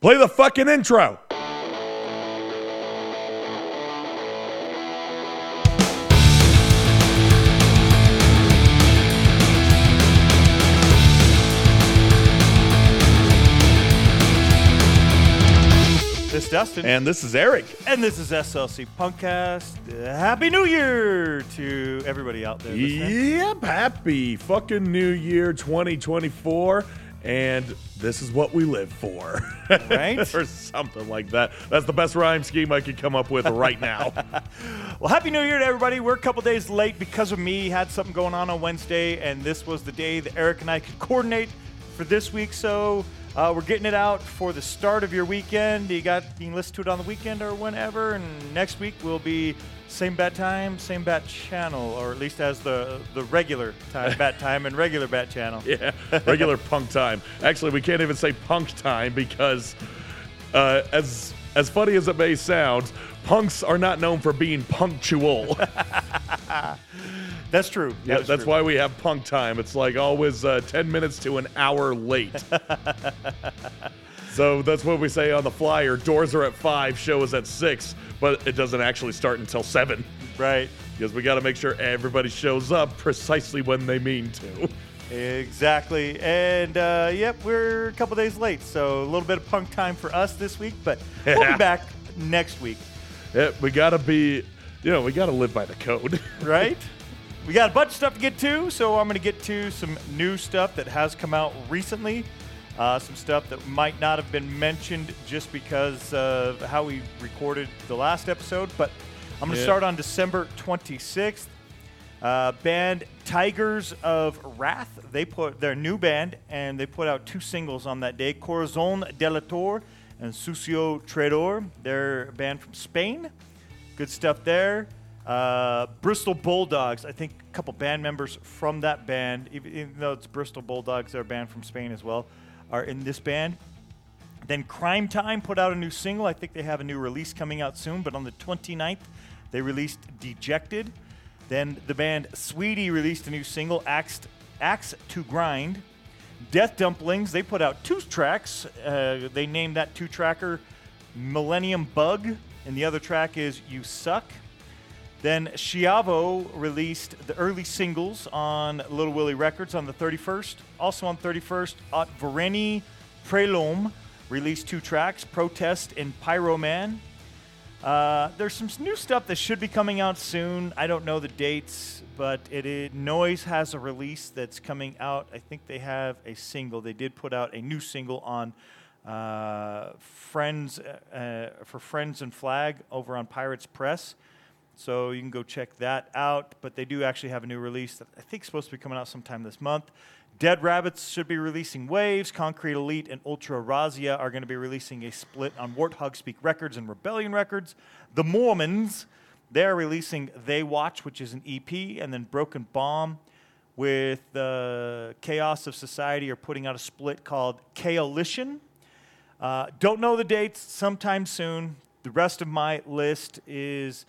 Play the fucking intro. This is Dustin. And this is Eric. And this is SLC Punkcast. Happy New Year to everybody out there. listening. Yep, happy fucking New Year 2024. And this is what we live for. Right? or something like that. That's the best rhyme scheme I could come up with right now. Well, Happy New Year to everybody. We're a couple days late because of me. Had something going on on Wednesday, and this was the day that Eric and I could coordinate for this week. So uh, we're getting it out for the start of your weekend. You got you can listen to it on the weekend or whenever. And next week we'll be same bat time, same bat channel, or at least as the the regular time bat time and regular bat channel. yeah, regular punk time. Actually, we can't even say punk time because, uh, as as funny as it may sound, punks are not known for being punctual. That's true. Yeah, That is that's true. why we have punk time. It's like always uh, 10 minutes to an hour late. So that's what we say on the flyer. Doors are at 5, show is at 6, but it doesn't actually start until 7 Right. because we got to make sure everybody shows up precisely when they mean to. Exactly. And uh, yep, we're a couple days late, so a little bit of punk time for us this week, but we'll Yeah. be back next week, Yeah, we got to be, you know, we got to live by the code. right? we got a bunch of stuff to get to, so I'm going to get to some new stuff that has come out recently. Uh, some stuff that might not have been mentioned just because of how we recorded the last episode, but I'm going to Yeah. start on December 26th. Uh, band Tigers of Wrath. They put their new band and they put out two singles on that day: Corazon Delator and Sucio Traidor. They're a band from Spain. Good stuff there. Uh, Bristol Bulldogs. I think a couple band members from that band, even though it's Bristol Bulldogs, they're a band from Spain as well, are in this band. Then Crime Time put out a new single. I think they have a new release coming out soon, but on the 29th, they released Dejected. Then the band Sweetie released a new single, Axe, Axe to Grind. Death Dumplings, they put out two tracks. Uh, they named that two tracker Millennium Bug, and the other track is You Suck. Then Chiavo released the early singles on Little Willie Records on the 31st. Also on 31st, Ot Vareni Prelom released two tracks, Protest and Pyroman. Uh, there's some new stuff that should be coming out soon. I don't know the dates, but it is, Noise has a release that's coming out. I think they have a single. They did put out a new single on uh, Friends uh, uh, for Friends and Flag over on Pirates Press. So you can go check that out. But they do actually have a new release that I think is supposed to be coming out sometime this month. Dead Rabbits should be releasing Waves. Concrete Elite and Ultra Razia are going to be releasing a split on Warthog Speak Records and Rebellion Records. The Mormons, they're releasing They Watch, which is an EP, and then Broken Bomb with the Chaos of Society are putting out a split called Coalition. Uh, don't know the dates, sometime soon. The rest of my list is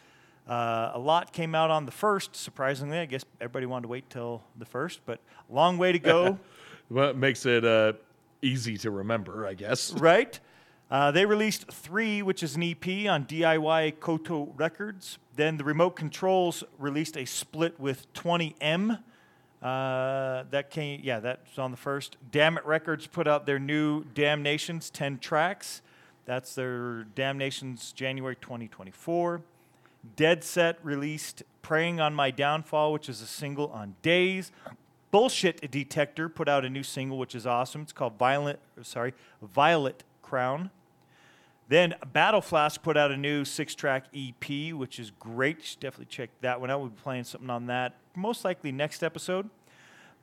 uh, a lot came out on the first, surprisingly. I guess everybody wanted to wait till the first, but long way to go, Well, it makes it uh, easy to remember, I guess. right? Uh, they released three, which is an EP on DIY Koto Records. Then the Remote Controls released a split with 20M. Uh, that came, yeah, that's on the first. Damn It Records put out their new Damnations 10 tracks. That's their Damnations January 2024. Dead Set released Preying on My Downfall, which is a single on Days. Bullshit Detector put out a new single, which is awesome. It's called Violent, sorry, Violet Crown. Then Battle Flask put out a new six-track EP, which is great. You should definitely check that one out. We'll be playing something on that most likely next episode.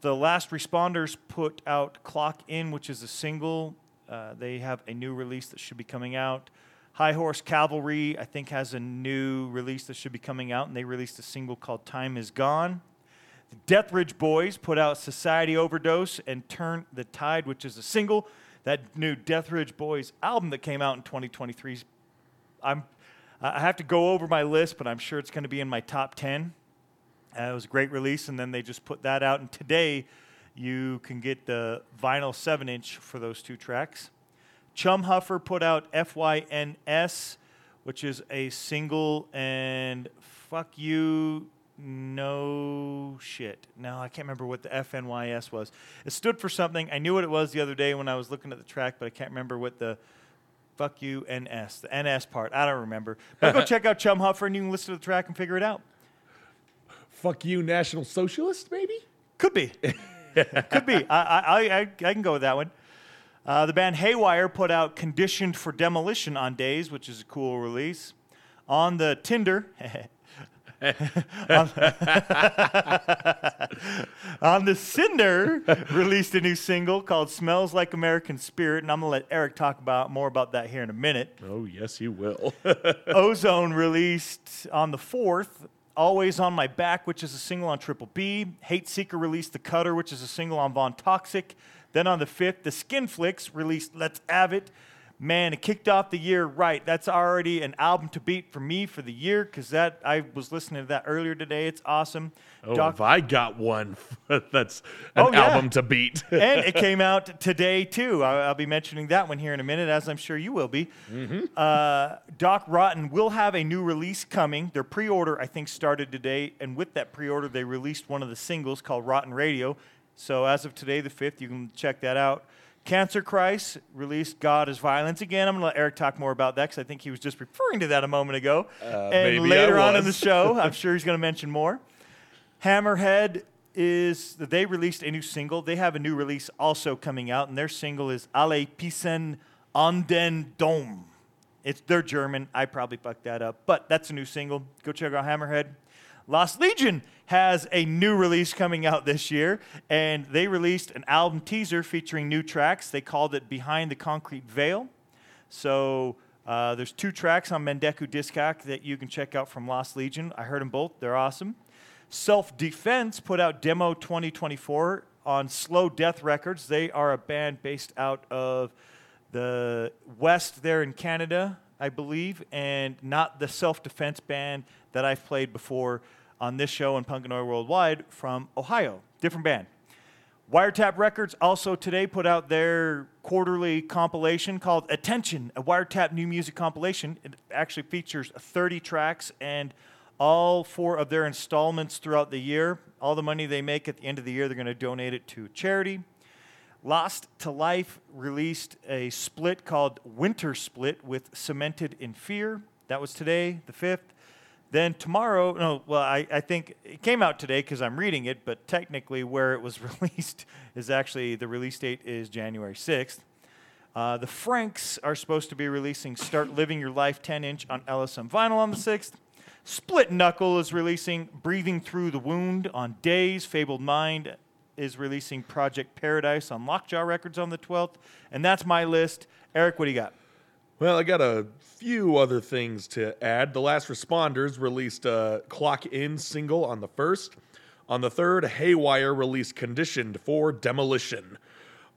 The Last Responders put out Clock In, which is a single. Uh, they have a new release that should be coming out. High Horse Cavalry, I think, has a new release that should be coming out, and they released a single called Time Is Gone. The Death Ridge Boys put out Society Overdose and Turn the Tide, which is a single. That new Death Ridge Boys album that came out in 2023, I'm, I have to go over my list, but I'm sure it's going to be in my top 10. Uh, it was a great release, and then they just put that out. And today, you can get the vinyl 7 inch for those two tracks. Chum Huffer put out FYNS, which is a single, and fuck you, no shit. No, I can't remember what the FNYS was. It stood for something. I knew what it was the other day when I was looking at the track, but I can't remember what the fuck you NS, the NS part. I don't remember. But go check out Chum Huffer and you can listen to the track and figure it out. Fuck you, National Socialist, maybe? Could be. Could be. I, I, I, I can go with that one. Uh, the band Haywire put out Conditioned for Demolition on Days, which is a cool release. On the Tinder, on, on the Cinder, released a new single called "Smells Like American Spirit," and I'm gonna let Eric talk about more about that here in a minute. Oh, yes, he will. Ozone released on the fourth. Always on My Back, which is a single on Triple B. Hate Seeker released The Cutter, which is a single on Von Toxic. Then on the fifth, the Skinflix released Let's Have It. Man, it kicked off the year right. That's already an album to beat for me for the year because that I was listening to that earlier today. It's awesome. oh, Doc- if I got one, that's an Oh, yeah. album to beat. and it came out today too. I- I'll be mentioning that one here in a minute, as I'm sure you will be. Uh, Doc Rotten will have a new release coming. Their pre-order, I think, started today, and with that pre-order, they released one of the singles called Rotten Radio. So as of today, the fifth, you can check that out. Cancer Christ released God is Violence again. I'm going to let Eric talk more about that because I think he was just referring to that a moment ago. Uh, and maybe I later on in the show, I'm sure he's going to mention more. Hammerhead is they released a new single. They have a new release also coming out, and their single is Alle Pisen an den Dom. It's they're German. I probably fucked that up, but that's a new single. Go check out Hammerhead. Lost Legion has a new release coming out this year, and they released an album teaser featuring new tracks. They called it Behind the Concrete Veil. So uh, there's two tracks on Mendeku Discok that you can check out from Lost Legion. I heard them both; they're awesome. Self Defense put out Demo 2024 on Slow Death Records. They are a band based out of the West there in Canada, I believe, and not the self defense band that I've played before on this show and Punkanoid Worldwide from Ohio. Different band. Wiretap Records also today put out their quarterly compilation called Attention, a Wiretap new music compilation. It actually features 30 tracks and all four of their installments throughout the year. All the money they make at the end of the year, they're going to donate it to charity. Lost to Life released a split called Winter Split with Cemented in Fear. That was today, the 5th. Then tomorrow, no, well, I, I think it came out today because I'm reading it, but technically where it was released is actually the release date is January 6th. Uh, the Franks are supposed to be releasing Start Living Your Life 10 inch on LSM vinyl on the 6th. Split Knuckle is releasing Breathing Through the Wound on Days. Fabled Mind is releasing Project Paradise on Lockjaw Records on the 12th. And that's my list. Eric, what do you got? Well, I got a few other things to add. The Last Responders released a Clock In single on the first. On the third, Haywire released Conditioned for Demolition.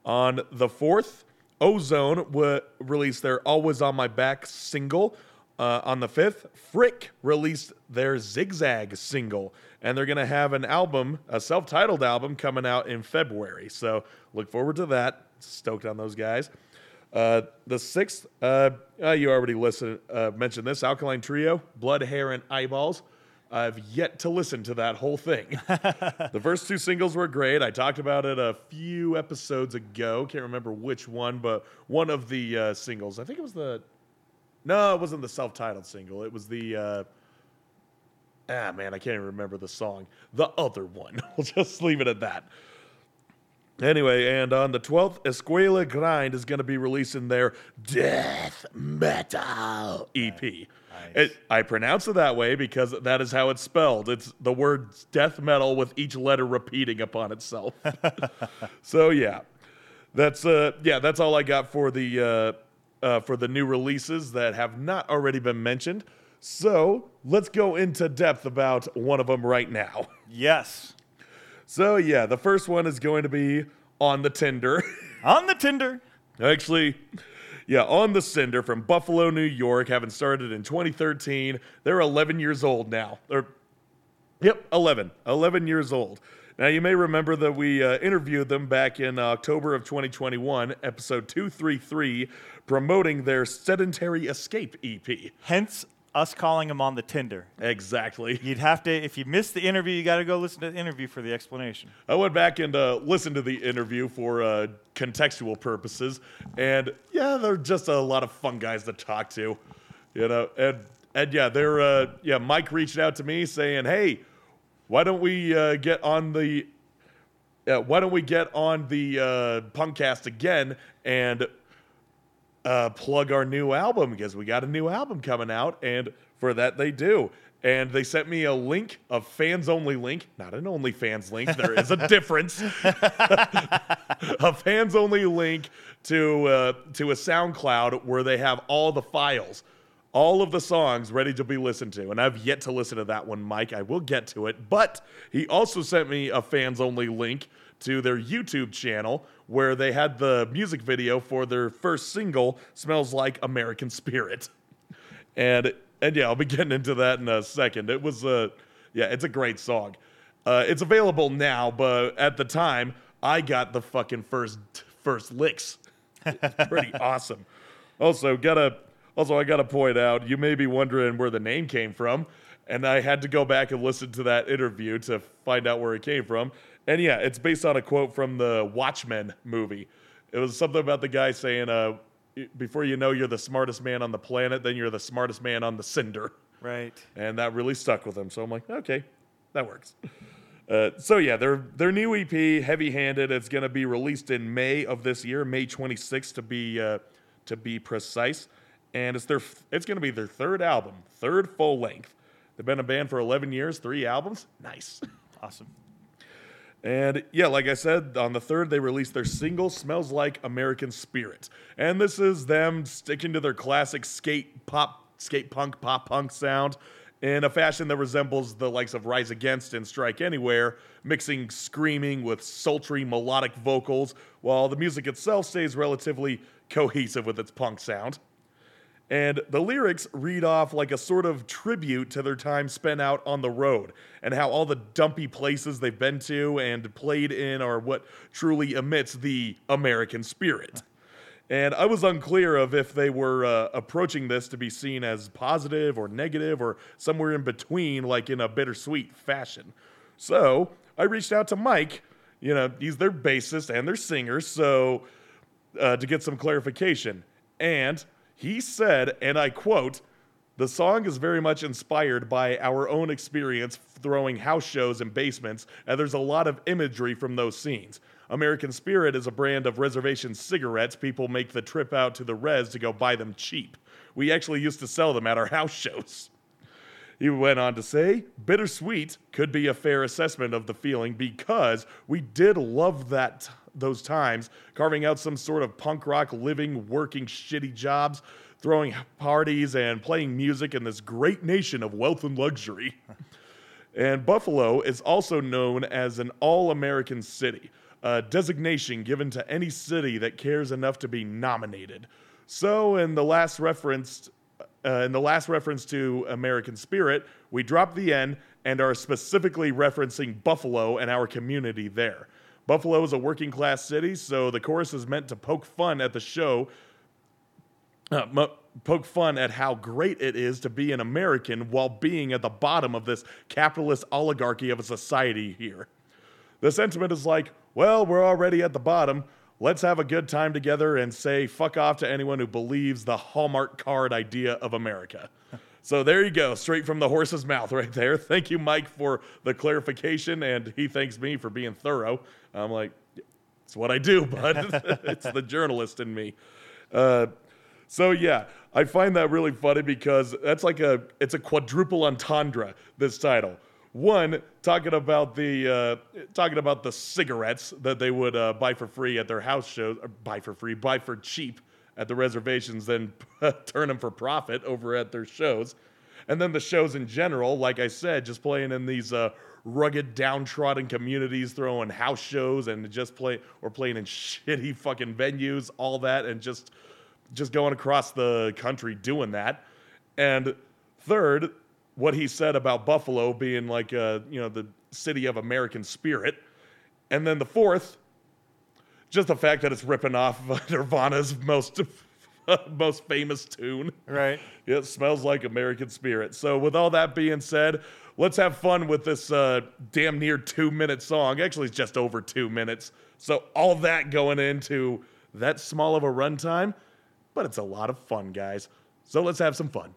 On the fourth, Ozone w- released their Always on My Back single. Uh, on the fifth, Frick released their Zigzag single. And they're going to have an album, a self titled album, coming out in February. So look forward to that. Stoked on those guys. Uh, the sixth, uh, uh, you already listened, uh, mentioned this Alkaline Trio, Blood, Hair, and Eyeballs. I've yet to listen to that whole thing. the first two singles were great. I talked about it a few episodes ago. Can't remember which one, but one of the uh, singles. I think it was the. No, it wasn't the self titled single. It was the. Uh, ah, man, I can't even remember the song. The other one. we'll just leave it at that. Anyway, and on the 12th, Escuela Grind is going to be releasing their Death Metal EP. It, I pronounce it that way because that is how it's spelled. It's the word death metal with each letter repeating upon itself. so yeah, that's uh, yeah, that's all I got for the uh, uh, for the new releases that have not already been mentioned. So let's go into depth about one of them right now. Yes. So yeah, the first one is going to be on the Tinder. On the Tinder. Actually, yeah, on the Cinder from Buffalo, New York, having started in 2013. They're 11 years old now. Or, yep, 11. 11 years old. Now, you may remember that we uh, interviewed them back in October of 2021, episode 233, promoting their Sedentary Escape EP. Hence us calling them on the Tinder. Exactly. You'd have to, if you missed the interview, you got to go listen to the interview for the explanation. I went back and uh, listened to the interview for uh, contextual purposes, and yeah, they're just a lot of fun guys to talk to, you know. And and yeah, they're uh, yeah. Mike reached out to me saying, "Hey, why don't we uh, get on the why don't we get on the uh, Punkcast again and uh, plug our new album because we got a new album coming out, and for that they do." And they sent me a link, a fans only link, not an OnlyFans link. There is a difference. a fans only link to uh, to a SoundCloud where they have all the files, all of the songs ready to be listened to. And I've yet to listen to that one, Mike. I will get to it. But he also sent me a fans only link to their YouTube channel where they had the music video for their first single, "Smells Like American Spirit." and and yeah, I'll be getting into that in a second. It was a yeah, it's a great song. Uh, it's available now, but at the time, I got the fucking first first licks. Pretty awesome. Also, gotta also I gotta point out, you may be wondering where the name came from, and I had to go back and listen to that interview to find out where it came from. And yeah, it's based on a quote from the Watchmen movie. It was something about the guy saying, uh, before you know you're the smartest man on the planet, then you're the smartest man on the cinder. Right. And that really stuck with him. So I'm like, okay, that works. Uh, so yeah, their their new EP, Heavy Handed, it's going to be released in May of this year, May 26th to be uh, to be precise, and it's their it's going to be their third album, third full length. They've been a band for 11 years, three albums, nice. Awesome. And yeah, like I said, on the third, they released their single, Smells Like American Spirit. And this is them sticking to their classic skate pop, skate punk, pop punk sound in a fashion that resembles the likes of Rise Against and Strike Anywhere, mixing screaming with sultry melodic vocals, while the music itself stays relatively cohesive with its punk sound. And the lyrics read off like a sort of tribute to their time spent out on the road and how all the dumpy places they've been to and played in are what truly emits the American spirit. And I was unclear of if they were uh, approaching this to be seen as positive or negative or somewhere in between, like in a bittersweet fashion. So I reached out to Mike. You know, he's their bassist and their singer, so uh, to get some clarification. And he said, and I quote, the song is very much inspired by our own experience throwing house shows in basements, and there's a lot of imagery from those scenes. American Spirit is a brand of reservation cigarettes people make the trip out to the res to go buy them cheap. We actually used to sell them at our house shows. He went on to say, bittersweet could be a fair assessment of the feeling because we did love that those times, carving out some sort of punk rock living, working shitty jobs, throwing parties and playing music in this great nation of wealth and luxury. and Buffalo is also known as an all-American city, a designation given to any city that cares enough to be nominated. So, in the last reference uh, in the last reference to American Spirit, we drop the N and are specifically referencing Buffalo and our community there. Buffalo is a working class city, so the chorus is meant to poke fun at the show, uh, mo- poke fun at how great it is to be an American while being at the bottom of this capitalist oligarchy of a society here. The sentiment is like, well, we're already at the bottom. Let's have a good time together and say fuck off to anyone who believes the Hallmark card idea of America. So there you go, straight from the horse's mouth right there. Thank you, Mike, for the clarification, and he thanks me for being thorough. I'm like, it's what I do, bud. it's the journalist in me. Uh, so yeah, I find that really funny because that's like a it's a quadruple entendre. This title. One talking about the uh, talking about the cigarettes that they would uh, buy for free at their house shows, buy for free, buy for cheap at the reservations, then turn them for profit over at their shows, and then the shows in general, like I said, just playing in these uh, rugged, downtrodden communities, throwing house shows and just play or playing in shitty fucking venues, all that, and just just going across the country doing that. And third, what he said about Buffalo being like uh, you know the city of American spirit. And then the fourth, just the fact that it's ripping off Nirvana's most most famous tune. Right. It smells like American Spirit. So, with all that being said, let's have fun with this uh, damn near two minute song. Actually, it's just over two minutes. So, all that going into that small of a runtime, but it's a lot of fun, guys. So, let's have some fun.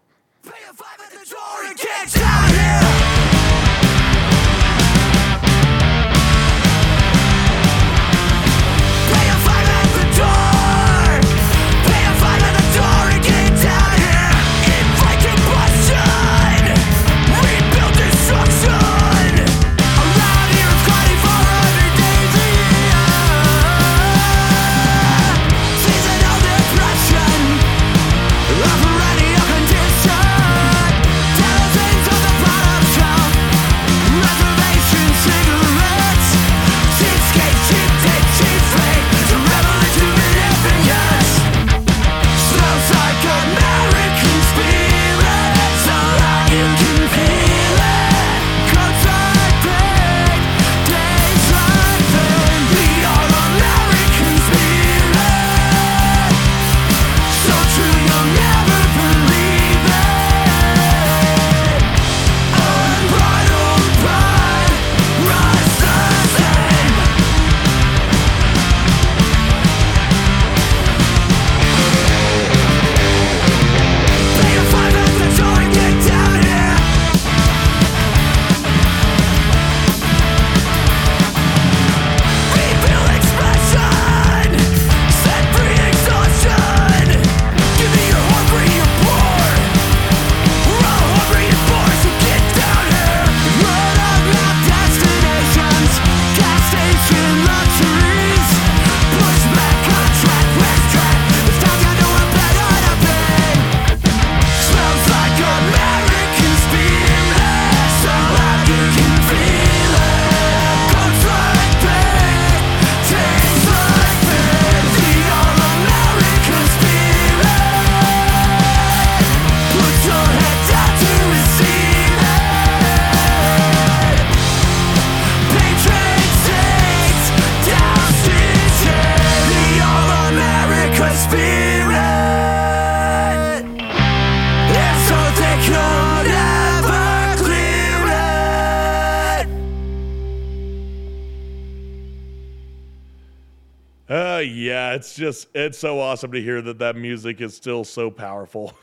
Just, it's so awesome to hear that that music is still so powerful.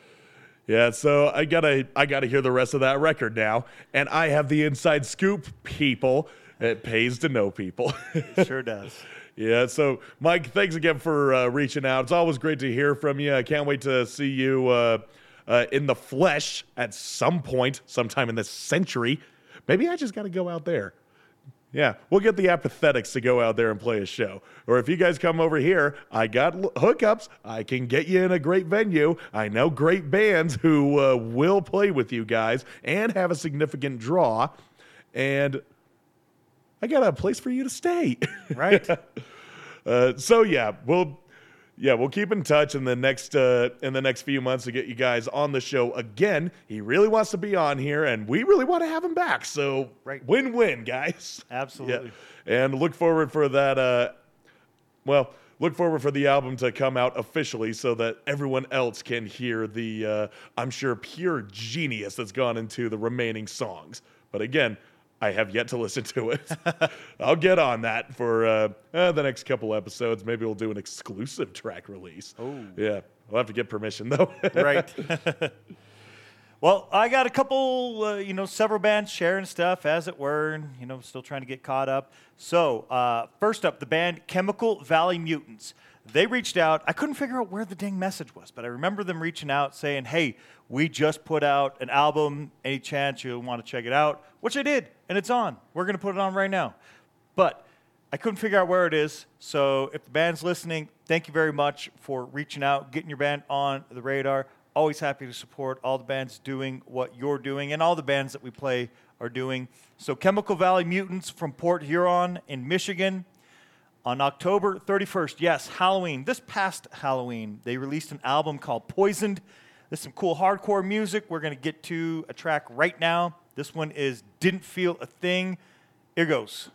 yeah, so I gotta, I gotta hear the rest of that record now. And I have the inside scoop, people. It pays to know people. Sure does. Yeah, so Mike, thanks again for uh, reaching out. It's always great to hear from you. I can't wait to see you uh, uh, in the flesh at some point, sometime in this century. Maybe I just got to go out there. Yeah, we'll get the apathetics to go out there and play a show. Or if you guys come over here, I got l- hookups. I can get you in a great venue. I know great bands who uh, will play with you guys and have a significant draw. And I got a place for you to stay. Right. Uh, so yeah, we'll yeah we'll keep in touch in the next uh, in the next few months to get you guys on the show again. He really wants to be on here, and we really want to have him back. So Right. win win, guys. Absolutely. Yeah. And look forward for that. Uh, well, look forward for the album to come out officially so that everyone else can hear the, uh, I'm sure, pure genius that's gone into the remaining songs. But again, I have yet to listen to it. I'll get on that for uh, uh, the next couple episodes. Maybe we'll do an exclusive track release. Oh. Yeah. We'll have to get permission, though. right. well, I got a couple, uh, you know, several bands sharing stuff, as it were, and, you know, still trying to get caught up. So, uh, first up, the band Chemical Valley Mutants. They reached out. I couldn't figure out where the dang message was, but I remember them reaching out saying, hey, we just put out an album. Any chance you want to check it out? Which I did, and it's on. We're going to put it on right now. But I couldn't figure out where it is. So if the band's listening, thank you very much for reaching out, getting your band on the radar. Always happy to support all the bands doing what you're doing and all the bands that we play are doing. So Chemical Valley Mutants from Port Huron in Michigan on October 31st. Yes, Halloween. This past Halloween, they released an album called Poisoned. There's some cool hardcore music. We're going to get to a track right now. This one is Didn't Feel a Thing. Here goes.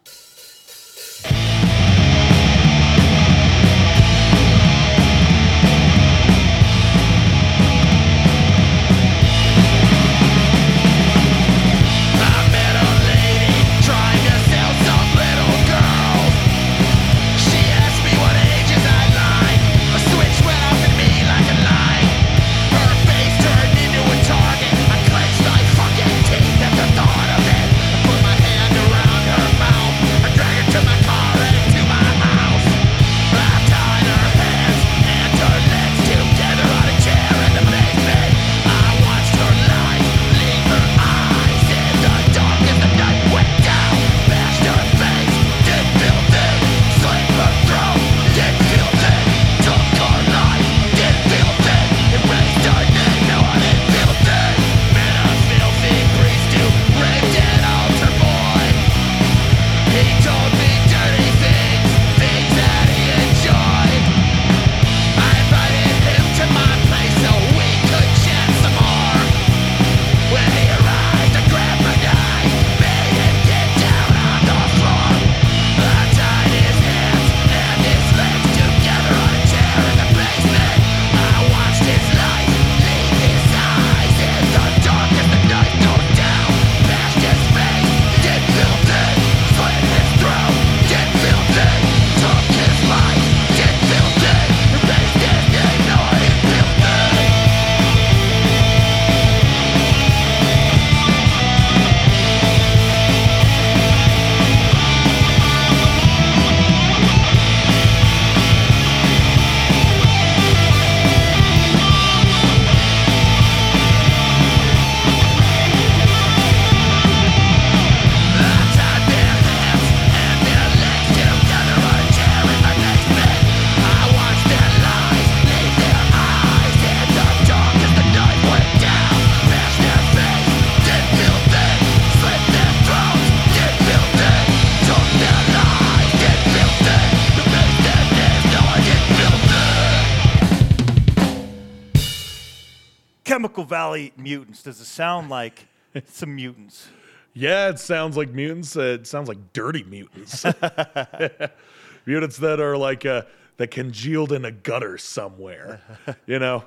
Valley Mutants. Does it sound like some mutants? Yeah, it sounds like mutants. Uh, it sounds like dirty mutants. mutants that are like uh, that congealed in a gutter somewhere. you know,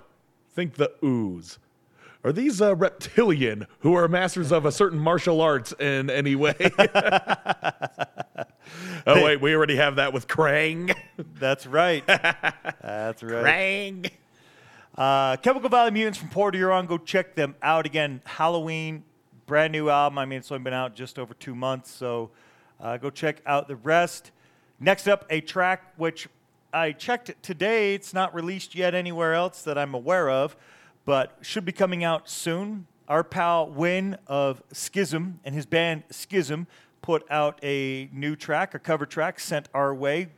think the ooze. Are these uh, reptilian who are masters of a certain martial arts in any way? oh wait, we already have that with Krang. That's right. That's right. Krang. Uh, Chemical Valley Mutants from Port Huron. Go check them out again. Halloween, brand new album. I mean, it's only been out just over two months, so uh, go check out the rest. Next up, a track which I checked today. It's not released yet anywhere else that I'm aware of, but should be coming out soon. Our pal Win of Skism and his band Skism put out a new track, a cover track sent our way.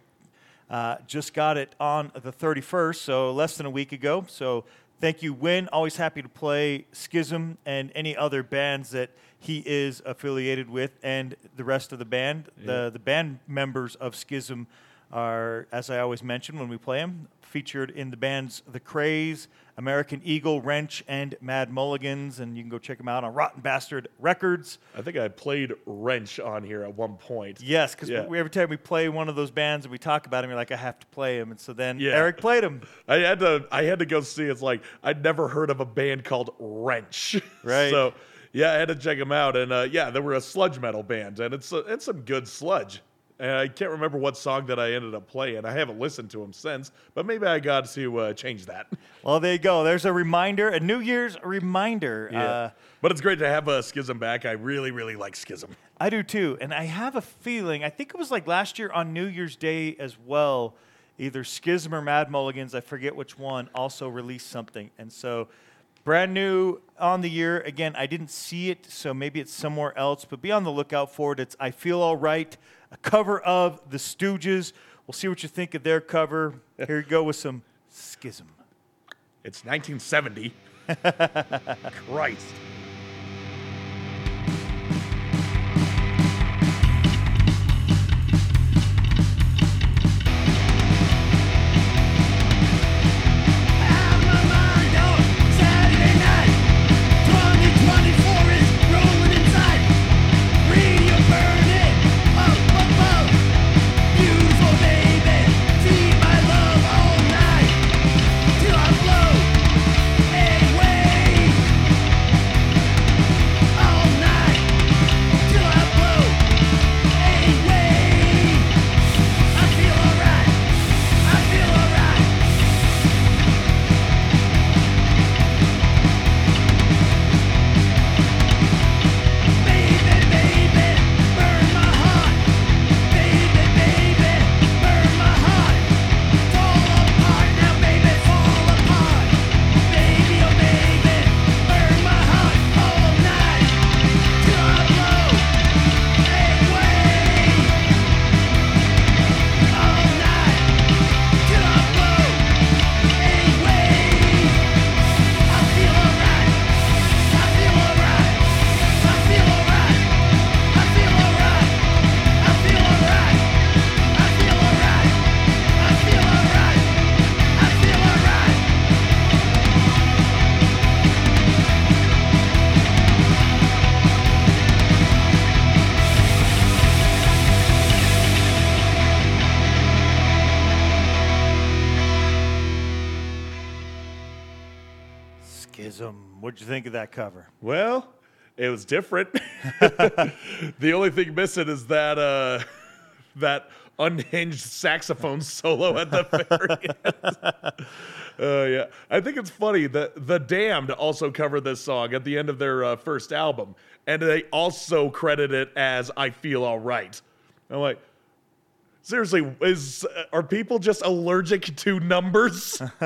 Uh, just got it on the 31st, so less than a week ago. So thank you, Win. Always happy to play Skism and any other bands that he is affiliated with, and the rest of the band. The the band members of Skism are, as I always mention when we play them, featured in the bands The Craze, American Eagle, Wrench, and Mad Mulligans, and you can go check them out on Rotten Bastard Records. I think I played Wrench on here at one point. Yes, because Yeah. every time we play one of those bands and we talk about them, you're like, I have to play them. And so then Yeah. Eric played them. I had to I had to go see. It's like I'd never heard of a band called Wrench. Right. so yeah, I had to check them out. And uh, yeah, they were a sludge metal band, and it's uh, it's some good sludge. And I can't remember what song that I ended up playing. I haven't listened to them since, but maybe I got to uh, change that. Well, there you go. There's a reminder, a New Year's reminder. Uh, but it's great to have uh, Skism back. I really, really like Skism. I do too. And I have a feeling, I think it was like last year on New Year's Day as well, either Skism or Mad Mulligans, I forget which one, also released something. And so brand new on the year. Again, I didn't see it, so maybe it's somewhere else, but be on the lookout for it. It's I Feel All Right, a cover of The Stooges. We'll see what you think of their cover. Here you go with some Skism. It's 1970. Christ. That cover? Well, it was different. the only thing missing is that uh, that unhinged saxophone solo at the very end. Uh, yeah, I think it's funny that the Damned also covered this song at the end of their uh, first album, and they also credit it as "I Feel All Right." I'm like, seriously, is are people just allergic to numbers?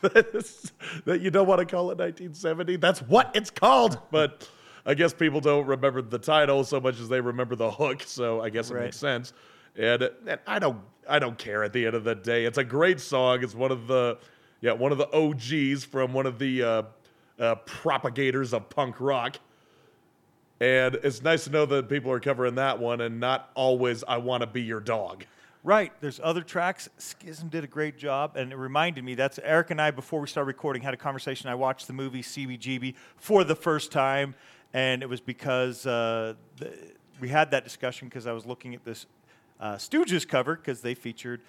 that you don't want to call it 1970. That's what it's called. But I guess people don't remember the title so much as they remember the hook. So I guess it Right. makes sense. And, and I don't I don't care at the end of the day. It's a great song. It's one of the yeah one of the OGs from one of the uh, uh, propagators of punk rock. And it's nice to know that people are covering that one and not always I want to be your dog. Right. There's other tracks. Skism did a great job, and it reminded me. That's Eric and I before we started recording had a conversation. I watched the movie CBGB for the first time, and it was because uh, the, we had that discussion because I was looking at this uh, Stooges cover because they featured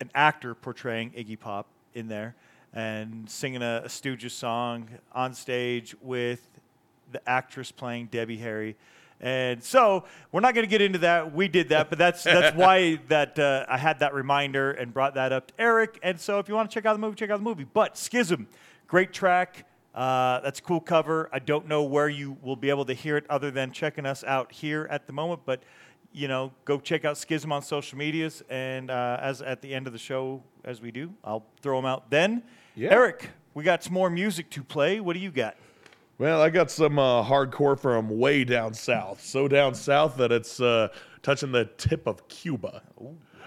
an actor portraying Iggy Pop in there and singing a, a Stooges song on stage with the actress playing Debbie Harry. And so we're not going to get into that. We did that, but that's that's why that uh, I had that reminder and brought that up to Eric. And so if you want to check out the movie, check out the movie. But Skism, great track. Uh, that's a cool cover. I don't know where you will be able to hear it other than checking us out here at the moment. But you know, go check out Skism on social medias. And uh, as at the end of the show, as we do, I'll throw them out then. Yeah. Eric, we got some more music to play. What do you got? Well, I got some uh, hardcore from way down south. So down south that it's uh, touching the tip of Cuba.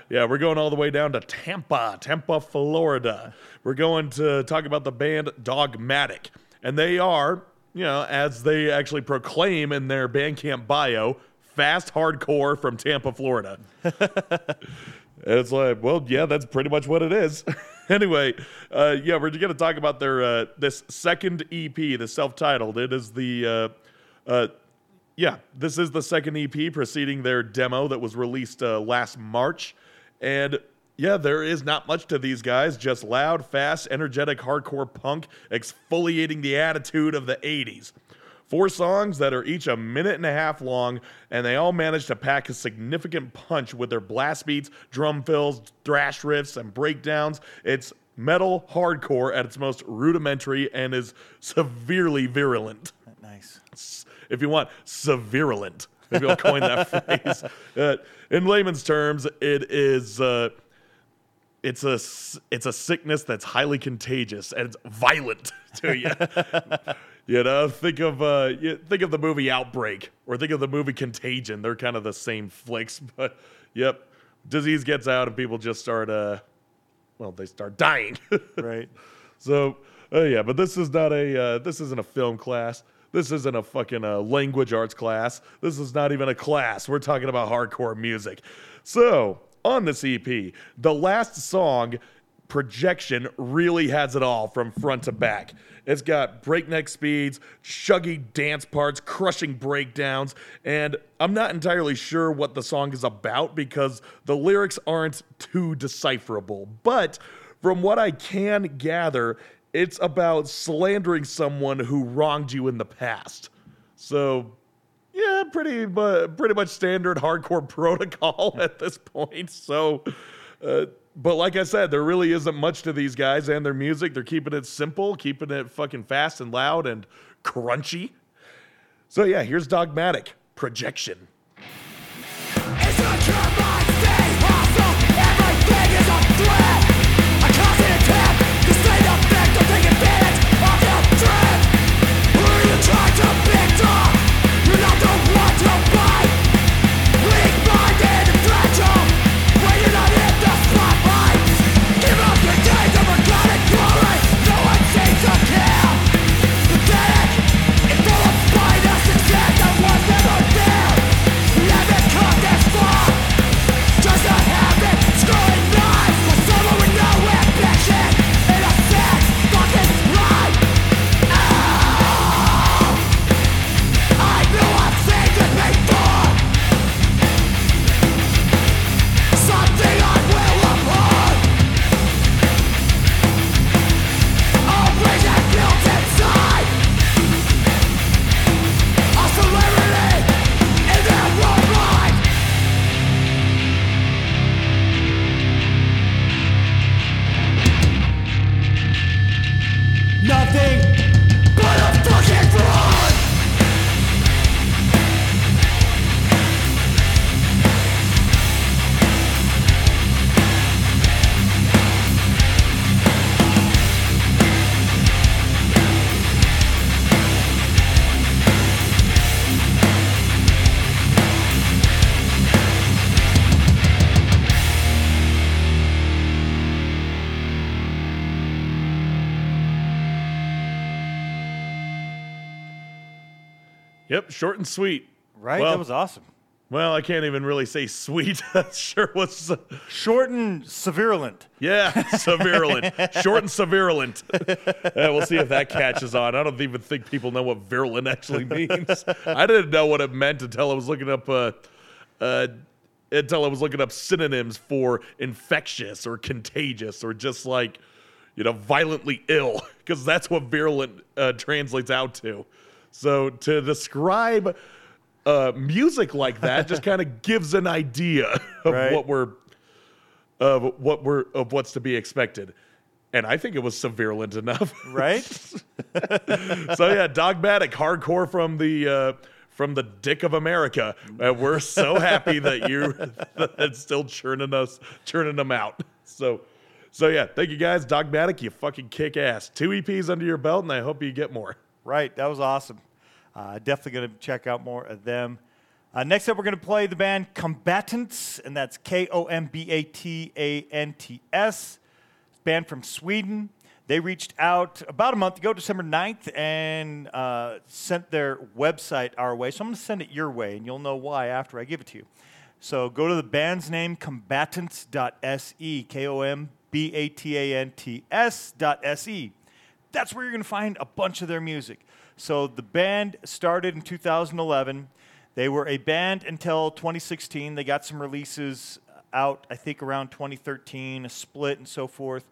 Yeah, we're going all the way down to Tampa, Tampa, Florida. We're going to talk about the band Dogmatic. And they are, you know, as they actually proclaim in their Bandcamp bio, fast hardcore from Tampa, Florida. And it's like, well, yeah, that's pretty much what it is. anyway, uh, yeah, we're going to talk about their uh, this second EP, the self-titled. It is the, uh, uh, yeah, this is the second EP preceding their demo that was released uh, last March, and yeah, there is not much to these guys, just loud, fast, energetic hardcore punk exfoliating the attitude of the '80s. Four songs that are each a minute and a half long, and they all manage to pack a significant punch with their blast beats, drum fills, thrash riffs, and breakdowns. It's metal hardcore at its most rudimentary and is severely virulent. Nice. If you want, sevirulent. Maybe I'll coin that phrase. Uh, in layman's terms, it is. Uh, it's a it's a sickness that's highly contagious and it's violent to you. You know, think of uh, think of the movie Outbreak or think of the movie Contagion. They're kind of the same flicks, but yep, disease gets out and people just start uh, well, they start dying. Right. So, uh, yeah, but this is not a uh, this isn't a film class. This isn't a fucking uh, language arts class. This is not even a class. We're talking about hardcore music. So, on this EP, the last song, Projection, really has it all from front to back. It's got breakneck speeds, chuggy dance parts, crushing breakdowns, and I'm not entirely sure what the song is about because the lyrics aren't too decipherable. But from what I can gather, it's about slandering someone who wronged you in the past. So, yeah, pretty mu- pretty much standard hardcore protocol at this point. So, uh, but like I said, there really isn't much to these guys and their music. They're keeping it simple, keeping it fucking fast and loud and crunchy. So yeah, here's Dogmatic Projection. Sweet. Right? Well, that was awesome. Well, I can't even really say sweet. That sure was. Short and sevirulent. Yeah, sevirulent. Short and sevirulent. yeah, we'll see if that catches on. I don't even think people know what virulent actually means. I didn't know what it meant until I was looking up. Uh, uh, until I was looking up synonyms for infectious or contagious or just like, you know, violently ill, because that's what virulent uh, translates out to. So to describe uh, music like that just kind of gives an idea of Right. what we're of what we're of what's to be expected. And I think it was virulent enough. Right? so yeah, dogmatic hardcore from the uh, from the dick of America. Uh, we're so happy that you that's still churning us churning them out. So so yeah, thank you guys, dogmatic. You fucking kick ass. Two EPs under your belt, and I hope you get more. Right. That was awesome. Uh, definitely going to check out more of them. Uh, next up, we're going to play the band Kombatants, and that's K O M B A T A N T S. Band from Sweden. They reached out about a month ago, December 9th, and uh, sent their website our way. So I'm going to send it your way, and you'll know why after I give it to you. So go to the band's name, kombatants.se, K O M B A T A N T S dot S-E. That's where you're going to find a bunch of their music. So the band started in 2011. They were a band until 2016. They got some releases out, I think, around 2013, a split and so forth.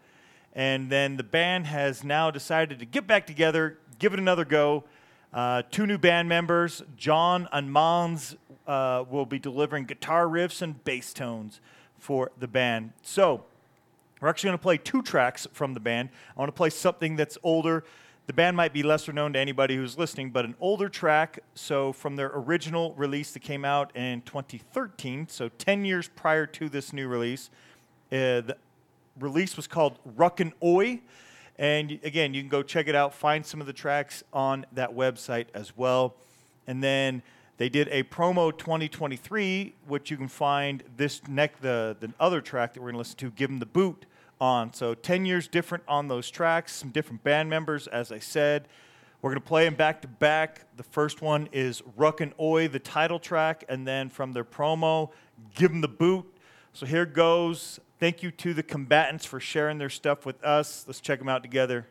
And then the band has now decided to get back together, give it another go. Uh, two new band members, John and Mons, uh, will be delivering guitar riffs and bass tones for the band. So, we're actually going to play two tracks from the band. I want to play something that's older. The band might be lesser known to anybody who's listening, but an older track. So, from their original release that came out in 2013, so 10 years prior to this new release, uh, the release was called Ruckin' Oi. And again, you can go check it out, find some of the tracks on that website as well. And then they did a promo 2023, which you can find this neck the the other track that we're gonna listen to, "Give 'Em the Boot" on. So 10 years different on those tracks, some different band members, as I said. We're gonna play them back to back. The first one is "Ruck and Oi," the title track, and then from their promo, "Give 'Em the Boot." So here goes. Thank you to the Kombatants for sharing their stuff with us. Let's check them out together.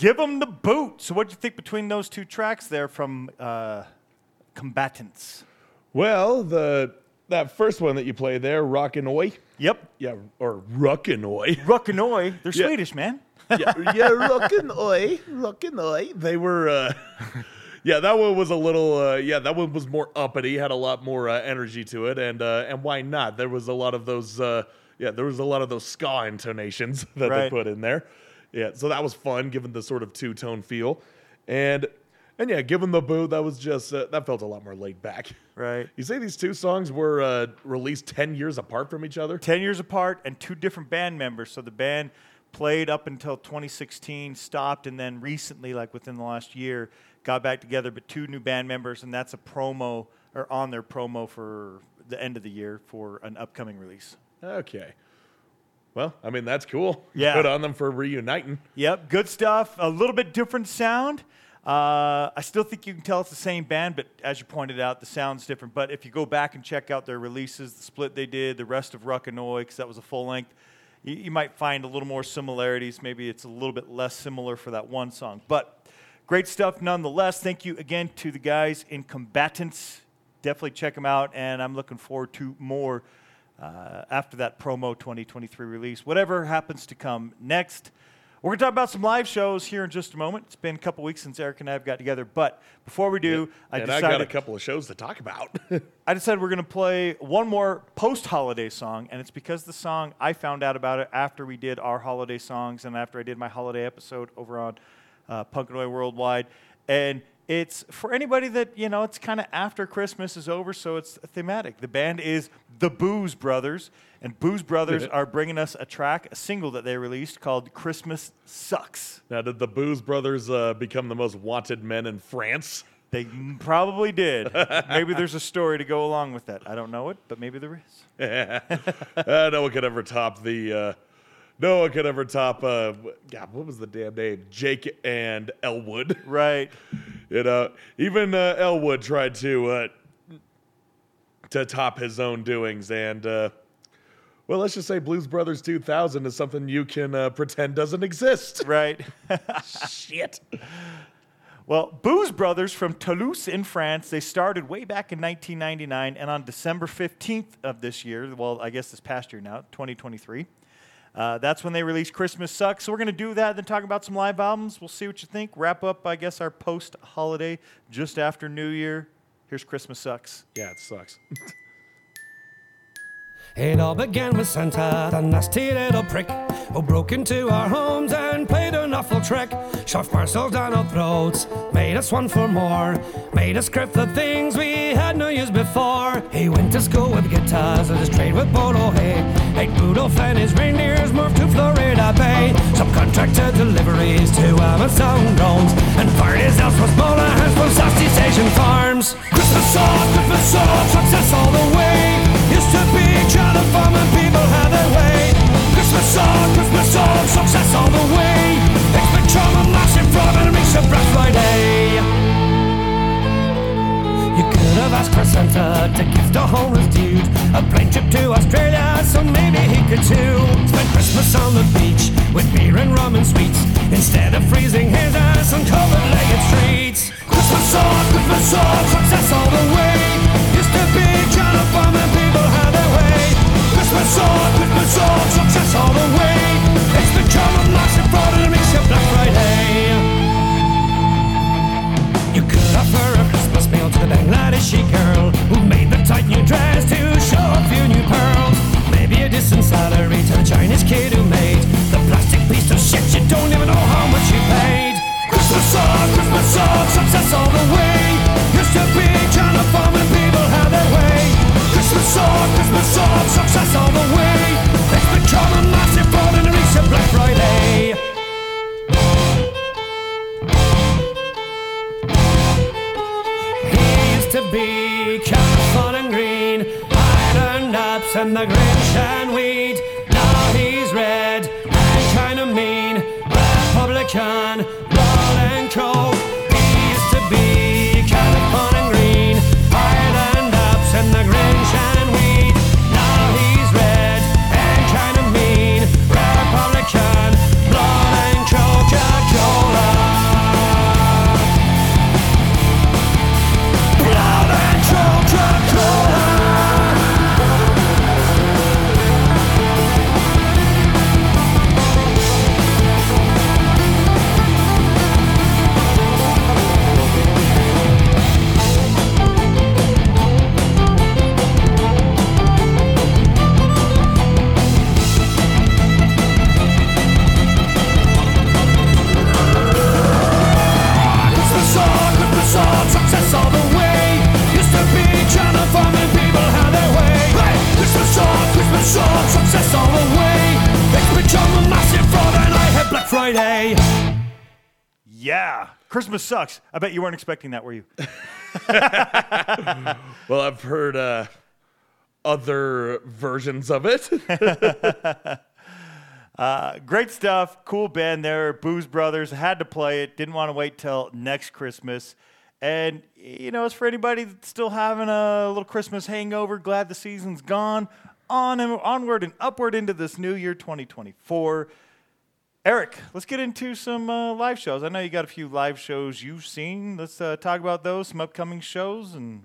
Give them the boot. So, what do you think between those two tracks there from uh, Kombatants? Well, the that first one that you played there, Rockin' Oi. Yep. Yeah, or Ruckin' Oi. Ruckanoi. They're Yeah. Swedish, man. yeah, yeah. Rockin' Oi. They were, uh, yeah, that one was a little, uh, yeah, that one was more uppity, had a lot more uh, energy to it. And, uh, and why not? There was a lot of those, uh, yeah, there was a lot of those ska intonations that they put in there. Yeah, so that was fun, given the sort of two tone feel. And, and yeah, given the boot, that was just, uh, that felt a lot more laid back. Right. You say these two songs were uh, released 10 years apart from each other? 10 years apart and two different band members. So the band played up until 2016, stopped, and then recently, like within the last year, got back together, but two new band members, and that's a promo or on their promo for the end of the year for an upcoming release. Okay. Well, I mean, that's cool. Yeah. Good on them for reuniting. Yep, good stuff. A little bit different sound. Uh, I still think you can tell it's the same band, but as you pointed out, the sound's different. But if you go back and check out their releases, the split they did, the rest of Ruckanoi, because that was a full length, you, you might find a little more similarities. Maybe it's a little bit less similar for that one song. But great stuff nonetheless. Thank you again to the guys in Kombatants. Definitely check them out, and I'm looking forward to more uh, after that promo 2023 release. Whatever happens to come next. We're going to talk about some live shows here in just a moment. It's been a couple weeks since Eric and I have got together, but before we do, I and decided I got a couple of shows to talk about. I decided we're going to play one more post-holiday song, and it's because the song I found out about it after we did our holiday songs and after I did my holiday episode over on uh, Punkanoid Worldwide, and it's for anybody that you know. It's kind of after Christmas is over, so it's thematic. The band is the Booze Brothers, and Booze Brothers are bringing us a track, a single that they released called "Christmas Sucks." now, did the Booze Brothers uh, become the most wanted men in France? They probably did. maybe there's a story to go along with that. I don't know it, but maybe there is. Uh, no one could ever top the. Uh, no one could ever top. Uh, God, what was the damn name? Jake and Elwood. Right. You know, even uh, Elwood tried to uh, to top his own doings, and uh, well, let's just say Blues Brothers 2000 is something you can uh, pretend doesn't exist. Right. Shit. Well, Booze Brothers from Toulouse in France, they started way back in 1999, and on December 15th of this year, well, I guess this past year now, 2023, uh, that's when they released Christmas Sucks. So we're going to do that, then talk about some live albums. We'll see what you think. Wrap up, I guess, our post holiday just after New Year. Here's Christmas Sucks. Yeah, it sucks. It all began with Santa, the nasty little prick, who broke into our homes and played an awful trick. Shoved parcels down our throats, made us want for more, made us grip the things we had no use before. He went to school with guitars and his trade with polo hay. Ate Rudolph and his reindeers moved to Florida Bay. Subcontracted deliveries to Amazon drones and fired his house smaller hands from Southeast Asian farms. Christmas song, Christmas song, success all the way. To be child of farm and people had their way. Christmas song, Christmas song, success all the way. It's been trauma, massive and it makes a Black Friday. You could have asked for Santa to gift a homeless dude a plane trip to Australia, so maybe he could too. Spend Christmas on the beach with beer and rum and sweets instead of freezing his ass on covered-legged streets. Christmas song, Christmas song, success all the way. Used to be child of farm and people had their way. Christmas song, Christmas song, success all the way. It's the charm of massive fraud and it makes you Black Friday. You could offer a Christmas meal to the Bangladeshi girl who made the tight new dress to show a few new pearls. Maybe a decent salary to the Chinese kid who made the plastic piece of shit you don't even know how much you paid. Christmas song, Christmas song, success all the way. Used to be China people had their way. Christmas song, Christmas song, success all the way. It's become a massive fraud it a Black Friday. He used to be kind of fun and green, Iron ups and the Grinch and weed. Now he's red and kind of mean, Republican, Yeah. Christmas sucks. I bet you weren't expecting that, were you? Well, I've heard uh, other versions of it. Great stuff. Cool band there. Booze Brothers. Had to play it. Didn't want to wait till next Christmas. And, you know, it's for anybody that's still having a little Christmas hangover. Glad the season's gone. On and onward and upward into this new year, 2024. Eric, let's get into some uh, live shows. I know you got a few live shows you've seen. Let's uh, talk about those, some upcoming shows, and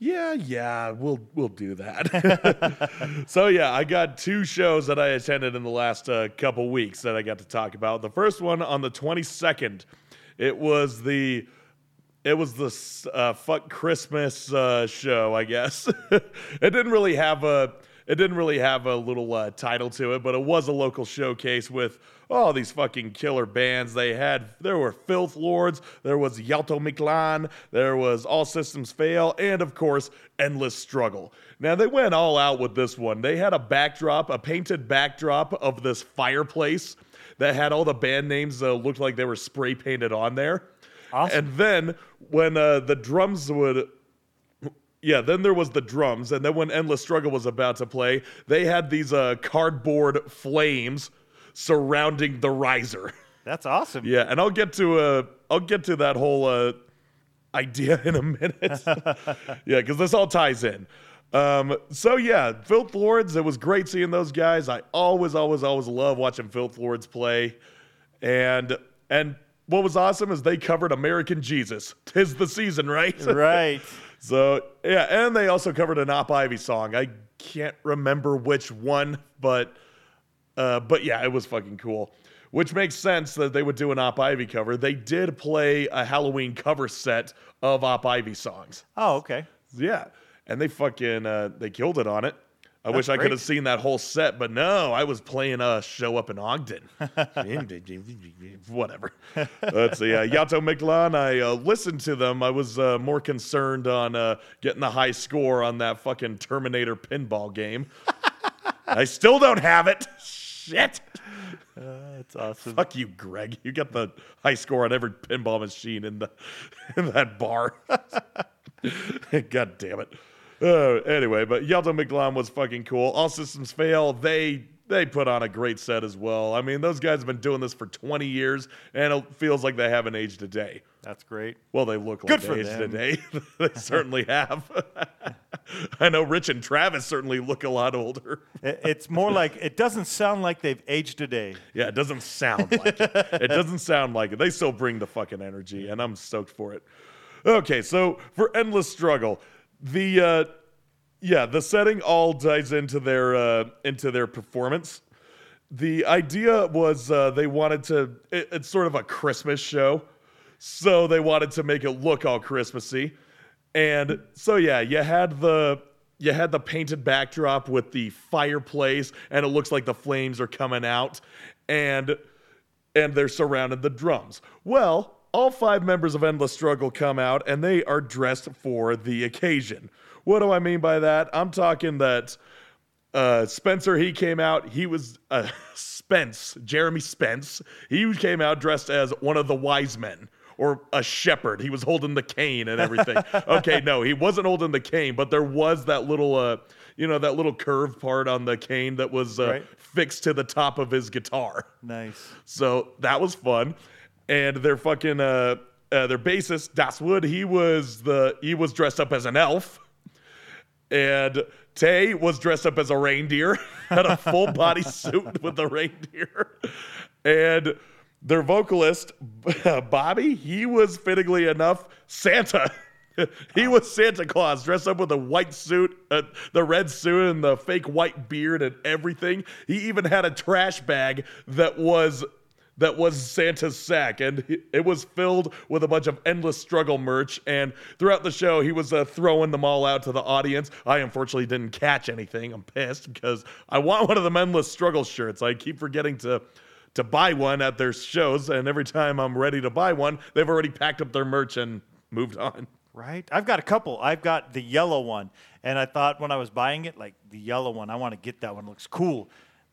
Yeah, yeah, we'll we'll do that. so yeah, I got two shows that I attended in the last uh, couple weeks that I got to talk about. The first one on the 22nd, it was the it was the uh, fuck Christmas uh, show, I guess. it didn't really have a it didn't really have a little uh, title to it, but it was a local showcase with all these fucking killer bands. They had there were Filth Lords, there was Yalto Miklan, there was All Systems Fail, and of course Endless Struggle. Now they went all out with this one. They had a backdrop, a painted backdrop of this fireplace that had all the band names uh, looked like they were spray painted on there. Awesome. And then when uh, the drums would yeah, then there was the drums, and then when Endless Struggle was about to play, they had these uh, cardboard flames surrounding the riser. that's awesome. Yeah, and I'll get to uh, I'll get to that whole uh, idea in a minute. yeah, because this all ties in. Um, so yeah, Filth Lords. It was great seeing those guys. I always, always, always love watching Filth Lords play, and and what was awesome is they covered American Jesus. Tis the season, right? Right. So yeah, and they also covered an Op Ivy song. I can't remember which one, but uh, but yeah, it was fucking cool. Which makes sense that they would do an Op Ivy cover. They did play a Halloween cover set of Op Ivy songs. Oh, okay. Yeah, and they fucking uh, they killed it on it. I wish I could have seen that whole set, but no, I was playing a show up in Ogden. Whatever. Let's see. Uh, Yato Miklan, I uh, listened to them. I was uh, more concerned on uh, getting the high score on that fucking Terminator pinball game. I still don't have it. Shit. That's awesome. Fuck you, Greg. You got the high score on every pinball machine in the in that bar. God damn it. Uh, anyway, but Yalto McGlon was fucking cool. All systems fail. They they put on a great set as well. I mean, those guys have been doing this for 20 years, and it feels like they haven't aged a day. That's great. Well, they look like Good they for aged a day. they certainly have. I know Rich and Travis certainly look a lot older. It's more like it doesn't sound like they've aged a day. Yeah, it doesn't sound like it. It doesn't sound like it. They still bring the fucking energy, and I'm stoked for it. Okay, so for Endless Struggle, the uh yeah, the setting all ties into their uh into their performance. The idea was uh they wanted to it, it's sort of a Christmas show. So they wanted to make it look all Christmassy. And so yeah, you had the you had the painted backdrop with the fireplace and it looks like the flames are coming out and and they're surrounded the drums. Well, all five members of Endless Struggle come out and they are dressed for the occasion. What do I mean by that? I'm talking that uh, Spencer, he came out, he was uh, Spence, Jeremy Spence. He came out dressed as one of the wise men or a shepherd. He was holding the cane and everything. okay, no, he wasn't holding the cane, but there was that little, uh, you know, that little curved part on the cane that was uh, Right. fixed to the top of his guitar. Nice. So that was fun. And their fucking uh, uh their bassist, Das Wood, he was the he was dressed up as an elf. And Tay was dressed up as a reindeer, had a full body suit with the reindeer. And their vocalist, Bobby, he was fittingly enough Santa. he was Santa Claus dressed up with a white suit, uh, the red suit, and the fake white beard and everything. He even had a trash bag that was that was Santa's sack, and it was filled with a bunch of endless struggle merch. And throughout the show, he was uh, throwing them all out to the audience. I unfortunately didn't catch anything. I'm pissed because I want one of them endless struggle shirts. I keep forgetting to to buy one at their shows, and every time I'm ready to buy one, they've already packed up their merch and moved on. Right? I've got a couple. I've got the yellow one. And I thought when I was buying it, like the yellow one, I want to get that one. It looks cool.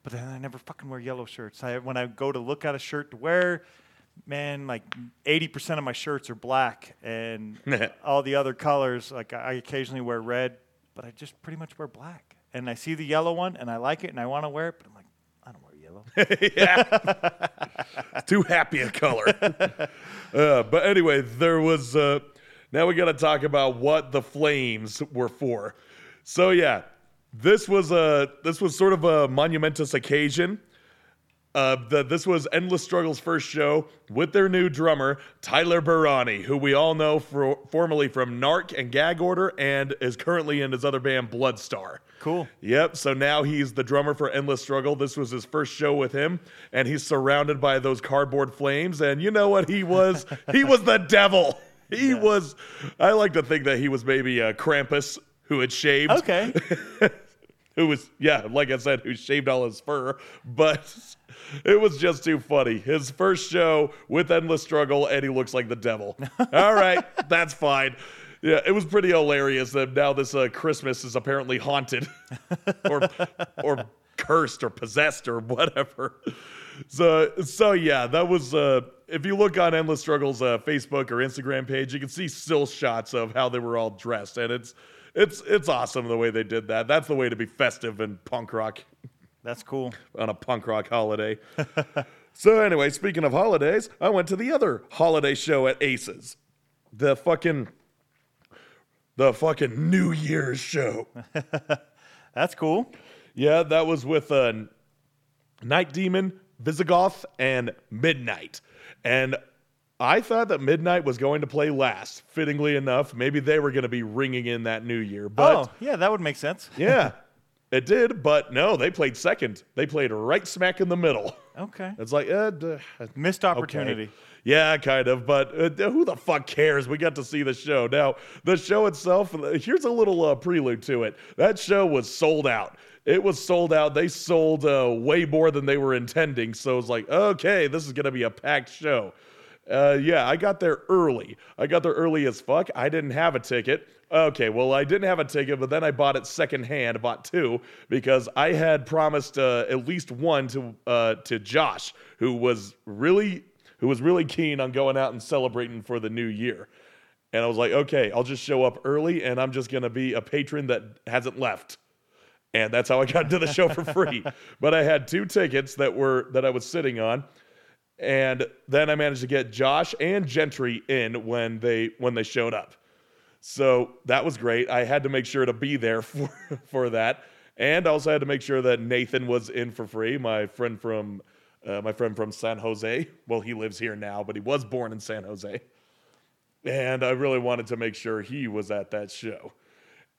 But then I never fucking wear yellow shirts. I, when I go to look at a shirt to wear, man, like 80% of my shirts are black and all the other colors, like I occasionally wear red, but I just pretty much wear black. And I see the yellow one and I like it and I want to wear it, but I'm like, I don't wear yellow. yeah. Too happy a color. uh, but anyway, there was. Uh, now we got to talk about what the flames were for. So yeah, this was a this was sort of a monumentous occasion. Uh, the, this was Endless Struggle's first show with their new drummer, Tyler Barani, who we all know for, formerly from Narc and Gag Order and is currently in his other band, Bloodstar. Cool. Yep. So now he's the drummer for Endless Struggle. This was his first show with him, and he's surrounded by those cardboard flames. And you know what he was? he was the devil. He was. I like to think that he was maybe a Krampus who had shaved. Okay. who was yeah, like I said, who shaved all his fur, but it was just too funny. His first show with Endless Struggle, and he looks like the devil. all right, that's fine. Yeah, it was pretty hilarious that now this uh, Christmas is apparently haunted, or or cursed or possessed or whatever. So so yeah, that was. Uh, if you look on Endless Struggle's uh, Facebook or Instagram page, you can see still shots of how they were all dressed, and it's it's it's awesome the way they did that. That's the way to be festive and punk rock That's cool. on a punk rock holiday. so anyway, speaking of holidays, I went to the other holiday show at Aces. The fucking the fucking New Year's show. That's cool. Yeah, that was with uh, Night Demon, Visigoth, and Midnight. And I thought that Midnight was going to play last. Fittingly enough, maybe they were going to be ringing in that New Year. But oh, yeah, that would make sense. yeah, it did. But no, they played second. They played right smack in the middle. Okay. It's like, uh, d- Missed okay. opportunity. Yeah, kind of. But uh, who the fuck cares? We got to see the show. Now, the show itself, here's a little uh, prelude to it. That show was sold out. It was sold out. They sold uh, way more than they were intending. So it's like, okay, this is going to be a packed show. Uh, yeah, I got there early. I got there early as fuck. I didn't have a ticket. Okay, well, I didn't have a ticket, but then I bought it secondhand. Bought two because I had promised uh, at least one to uh, to Josh, who was really who was really keen on going out and celebrating for the new year. And I was like, okay, I'll just show up early, and I'm just gonna be a patron that hasn't left and that's how I got into the show for free. but I had two tickets that were that I was sitting on, and then I managed to get Josh and Gentry in when they when they showed up. So that was great. I had to make sure to be there for for that, and I also had to make sure that Nathan was in for free. My friend from uh, my friend from San Jose. Well, he lives here now, but he was born in San Jose. And I really wanted to make sure he was at that show.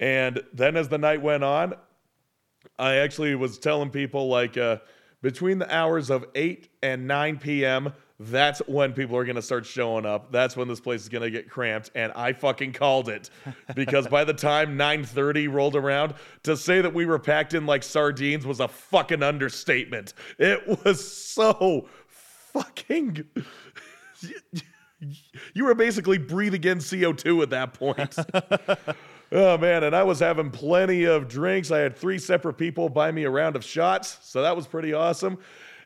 And then as the night went on, I actually was telling people like uh, between the hours of 8 and 9 p.m., that's when people are going to start showing up. That's when this place is going to get cramped. And I fucking called it because by the time 9.30 rolled around, to say that we were packed in like sardines was a fucking understatement. It was so fucking... You were basically breathing in CO2 at that point. Oh man, and I was having plenty of drinks. I had three separate people buy me a round of shots, so that was pretty awesome.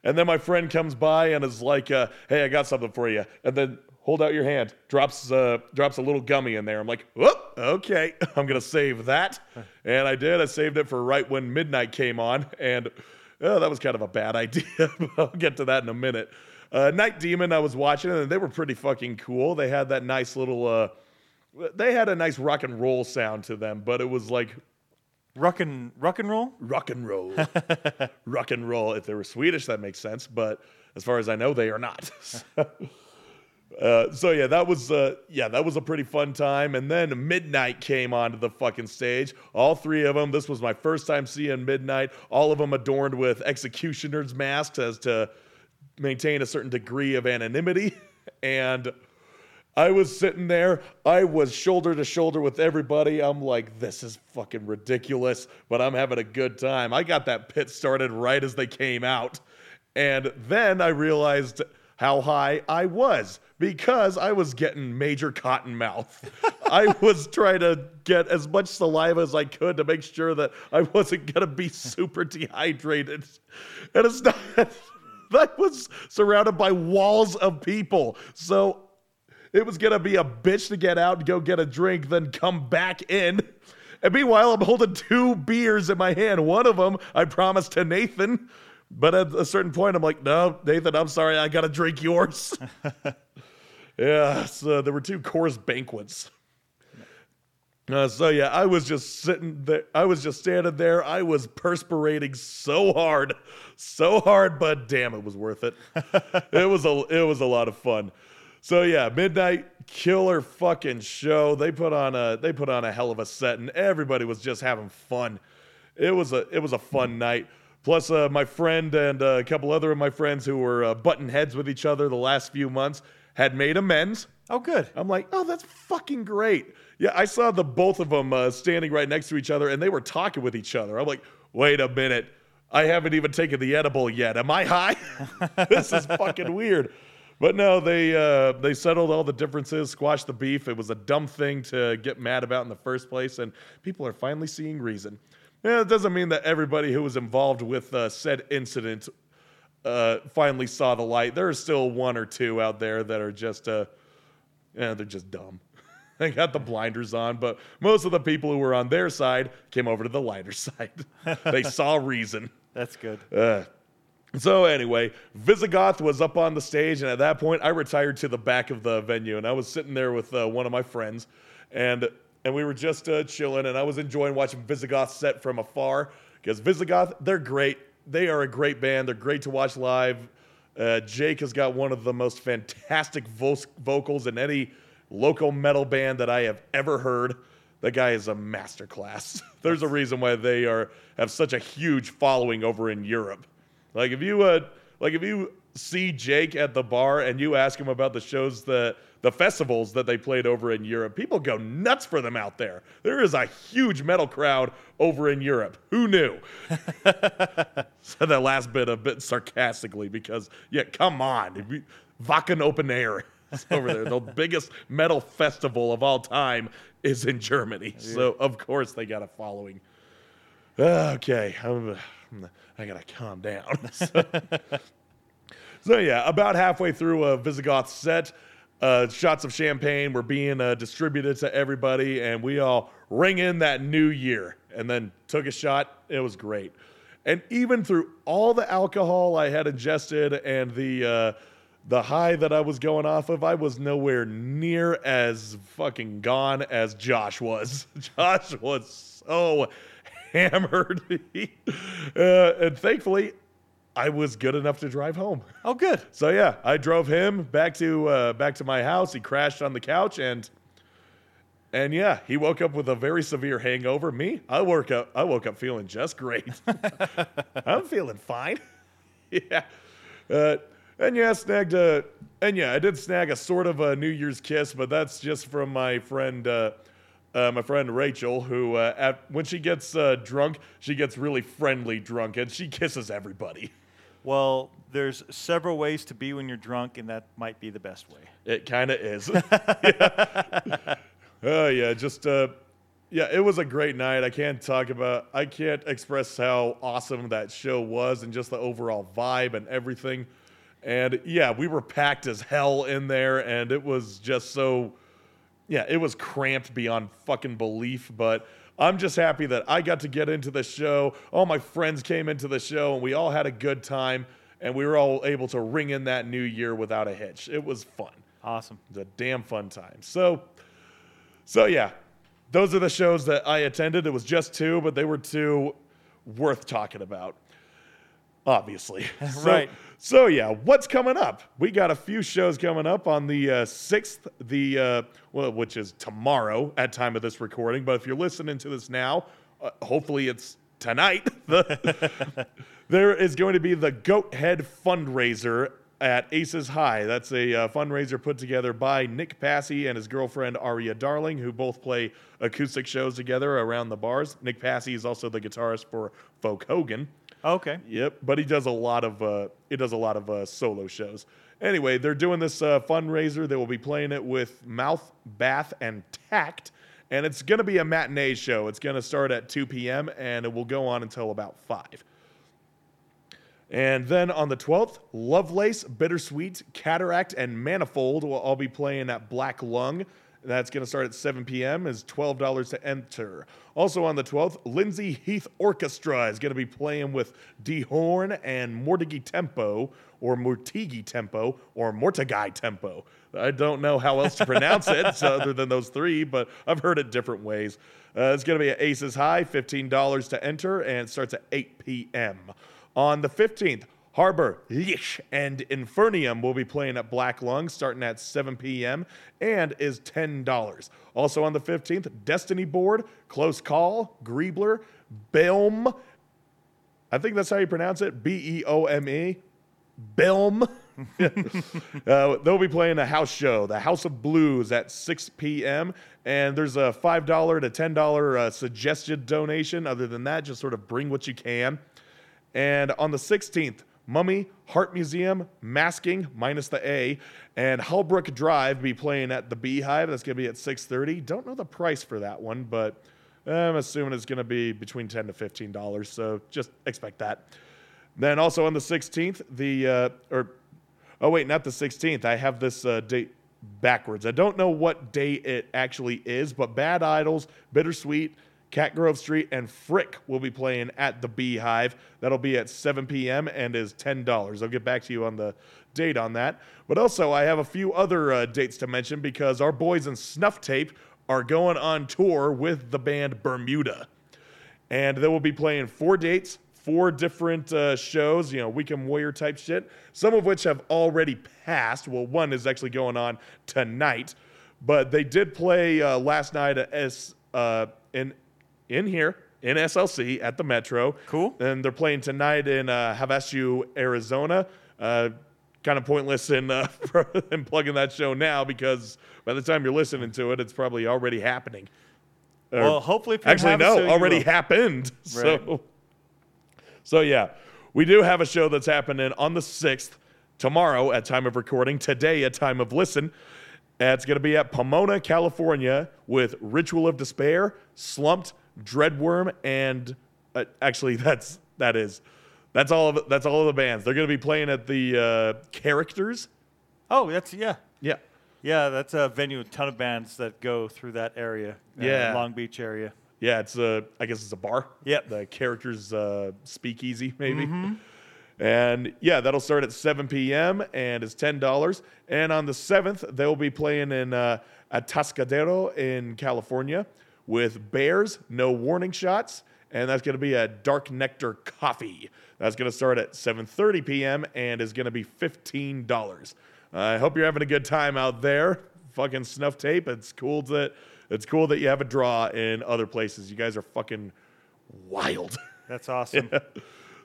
And then my friend comes by and is like, uh, "Hey, I got something for you." And then hold out your hand, drops uh, drops a little gummy in there. I'm like, "Whoop, okay, I'm gonna save that." And I did. I saved it for right when midnight came on, and oh, that was kind of a bad idea. I'll get to that in a minute. Uh, Night Demon, I was watching, and they were pretty fucking cool. They had that nice little. They had a nice rock and roll sound to them, but it was like Rock and rock and roll. rock and roll, rock and roll. If they were Swedish, that makes sense, but as far as I know, they are not. uh, so yeah, that was uh, yeah, that was a pretty fun time. And then Midnight came onto the fucking stage. All three of them. This was my first time seeing Midnight. All of them adorned with executioners' masks as to maintain a certain degree of anonymity. And I was sitting there, I was shoulder to shoulder with everybody. I'm like, this is fucking ridiculous, but I'm having a good time. I got that pit started right as they came out. And then I realized how high I was because I was getting major cotton mouth. I was trying to get as much saliva as I could to make sure that I wasn't going to be super dehydrated. And it's not I was surrounded by walls of people. So it was gonna be a bitch to get out and go get a drink, then come back in. And meanwhile, I'm holding two beers in my hand. One of them I promised to Nathan, but at a certain point, I'm like, no, Nathan, I'm sorry, I gotta drink yours. yeah, so there were two Coors banquets. Uh, so yeah, I was just sitting there. I was just standing there. I was perspirating so hard, so hard, but damn, it was worth it. it was a it was a lot of fun. So yeah, midnight killer fucking show. They put on a they put on a hell of a set, and everybody was just having fun. It was a it was a fun night. Plus, uh, my friend and uh, a couple other of my friends who were uh, butting heads with each other the last few months had made amends. Oh, good. I'm like, oh, that's fucking great. Yeah, I saw the both of them uh, standing right next to each other, and they were talking with each other. I'm like, wait a minute, I haven't even taken the edible yet. Am I high? this is fucking weird. But no, they uh, they settled all the differences, squashed the beef. It was a dumb thing to get mad about in the first place, and people are finally seeing reason. Yeah, it doesn't mean that everybody who was involved with uh, said incident uh, finally saw the light. There are still one or two out there that are just, uh, yeah, they're just dumb. they got the blinders on, but most of the people who were on their side came over to the lighter side. they saw reason. That's good. Uh, so anyway, Visigoth was up on the stage, and at that point, I retired to the back of the venue, and I was sitting there with uh, one of my friends, and and we were just uh, chilling, and I was enjoying watching Visigoth set from afar because Visigoth, they're great. They are a great band. They're great to watch live. Uh, Jake has got one of the most fantastic vo- vocals in any local metal band that I have ever heard. That guy is a masterclass. There's a reason why they are have such a huge following over in Europe. Like if you uh, like if you see Jake at the bar and you ask him about the shows that the festivals that they played over in Europe, people go nuts for them out there. There is a huge metal crowd over in Europe. Who knew? Said that last bit a bit sarcastically because yeah, come on, if you, Open Air is over there. the biggest metal festival of all time is in Germany, so of course they got a following. Okay, I'm, I gotta calm down. So, so yeah, about halfway through a Visigoth set, uh, shots of champagne were being uh, distributed to everybody, and we all ring in that new year, and then took a shot. It was great, and even through all the alcohol I had ingested and the uh, the high that I was going off of, I was nowhere near as fucking gone as Josh was. Josh was so hammered, uh, and thankfully, I was good enough to drive home. Oh, good. So yeah, I drove him back to uh, back to my house. He crashed on the couch and and yeah, he woke up with a very severe hangover. Me, I woke up I woke up feeling just great. I'm feeling fine. yeah. Uh, and yeah, I snagged a and yeah, I did snag a sort of a New Year's kiss, but that's just from my friend uh, uh, my friend Rachel, who uh, at, when she gets uh, drunk, she gets really friendly drunk, and she kisses everybody. Well, there's several ways to be when you're drunk, and that might be the best way. It kind of is. yeah. Oh yeah, just uh, yeah, it was a great night. I can't talk about, I can't express how awesome that show was, and just the overall vibe and everything. And yeah, we were packed as hell in there, and it was just so, yeah, it was cramped beyond fucking belief. But I'm just happy that I got to get into the show. All my friends came into the show, and we all had a good time, and we were all able to ring in that new year without a hitch. It was fun. Awesome. It was a damn fun time. So, so yeah, those are the shows that I attended. It was just two, but they were two worth talking about. Obviously, So- Right. So yeah, what's coming up? We got a few shows coming up on the uh, sixth, the uh, well, which is tomorrow at time of this recording. But if you're listening to this now, uh, hopefully it's tonight. The- there is going to be the Goat Head fundraiser at Aces High. That's a uh, fundraiser put together by Nick Passy and his girlfriend Aria Darling, who both play acoustic shows together around the bars. Nick Passy is also the guitarist for Folk Hogan. Okay. Yep, but he does a lot of uh, he does a lot of uh, solo shows. Anyway, they're doing this uh, fundraiser. They will be playing it with Mouth, Bath, and Tact, and it's going to be a matinee show. It's going to start at 2 p.m. and it will go on until about five. And then on the 12th, Lovelace, Bittersweet, Cataract, and Manifold will all be playing at Black Lung. That's going to start at 7 p.m. is $12 to enter. Also on the 12th, Lindsay Heath Orchestra is going to be playing with D Horn and Mortigi Tempo or Mortigi Tempo or Mortigai Tempo. I don't know how else to pronounce it other than those three, but I've heard it different ways. Uh, it's going to be at Aces High, $15 to enter, and it starts at 8 p.m. On the 15th, Harbor, Yish, and Infernium will be playing at Black Lung starting at 7 p.m. and is $10. Also on the 15th, Destiny Board, Close Call, Griebler, Belm. I think that's how you pronounce it B E O M E. Belm. uh, they'll be playing a house show, the House of Blues, at 6 p.m. And there's a $5 to $10 uh, suggested donation. Other than that, just sort of bring what you can. And on the 16th, Mummy, Heart Museum, Masking, minus the A, and Halbrook Drive be playing at the Beehive. That's going to be at 6.30. Don't know the price for that one, but I'm assuming it's going to be between 10 to $15, so just expect that. Then also on the 16th, the, uh, or, oh wait, not the 16th. I have this uh, date backwards. I don't know what day it actually is, but Bad Idols, Bittersweet, Cat Grove Street, and Frick will be playing at the Beehive. That'll be at 7 p.m. and is $10. I'll get back to you on the date on that. But also, I have a few other uh, dates to mention because our boys in Snuff Tape are going on tour with the band Bermuda. And they will be playing four dates, four different uh, shows, you know, Weekend Warrior type shit, some of which have already passed. Well, one is actually going on tonight, but they did play uh, last night at S, uh, in, in here in SLC at the Metro. Cool. And they're playing tonight in uh, Havasu, Arizona. Uh, kind of pointless in, uh, in plugging that show now because by the time you're listening to it, it's probably already happening. Or- Well, hopefully, actually no, you already happened. Right. So, so yeah, we do have a show that's happening on the sixth tomorrow at time of recording. Today at time of listen. It's going to be at Pomona, California, with Ritual of Despair, Slumped, Dreadworm, and uh, actually that's that is that's all of that's all of the bands. They're going to be playing at the uh, Characters. Oh, that's yeah, Yeah. yeah. That's a venue. A ton of bands that go through that area. uh, Yeah. Long Beach area. Yeah, it's a. I guess it's a bar. Yeah, The characters uh, speakeasy maybe. And yeah, that'll start at 7 p.m. and it's ten dollars. And on the seventh, they'll be playing in uh, Atascadero in California with Bears, No Warning Shots, and that's going to be a Dark Nectar Coffee. That's going to start at 7:30 p.m. and is going to be fifteen dollars. I hope you're having a good time out there. Fucking snuff tape. It's cool that it's cool that you have a draw in other places. You guys are fucking wild. That's awesome.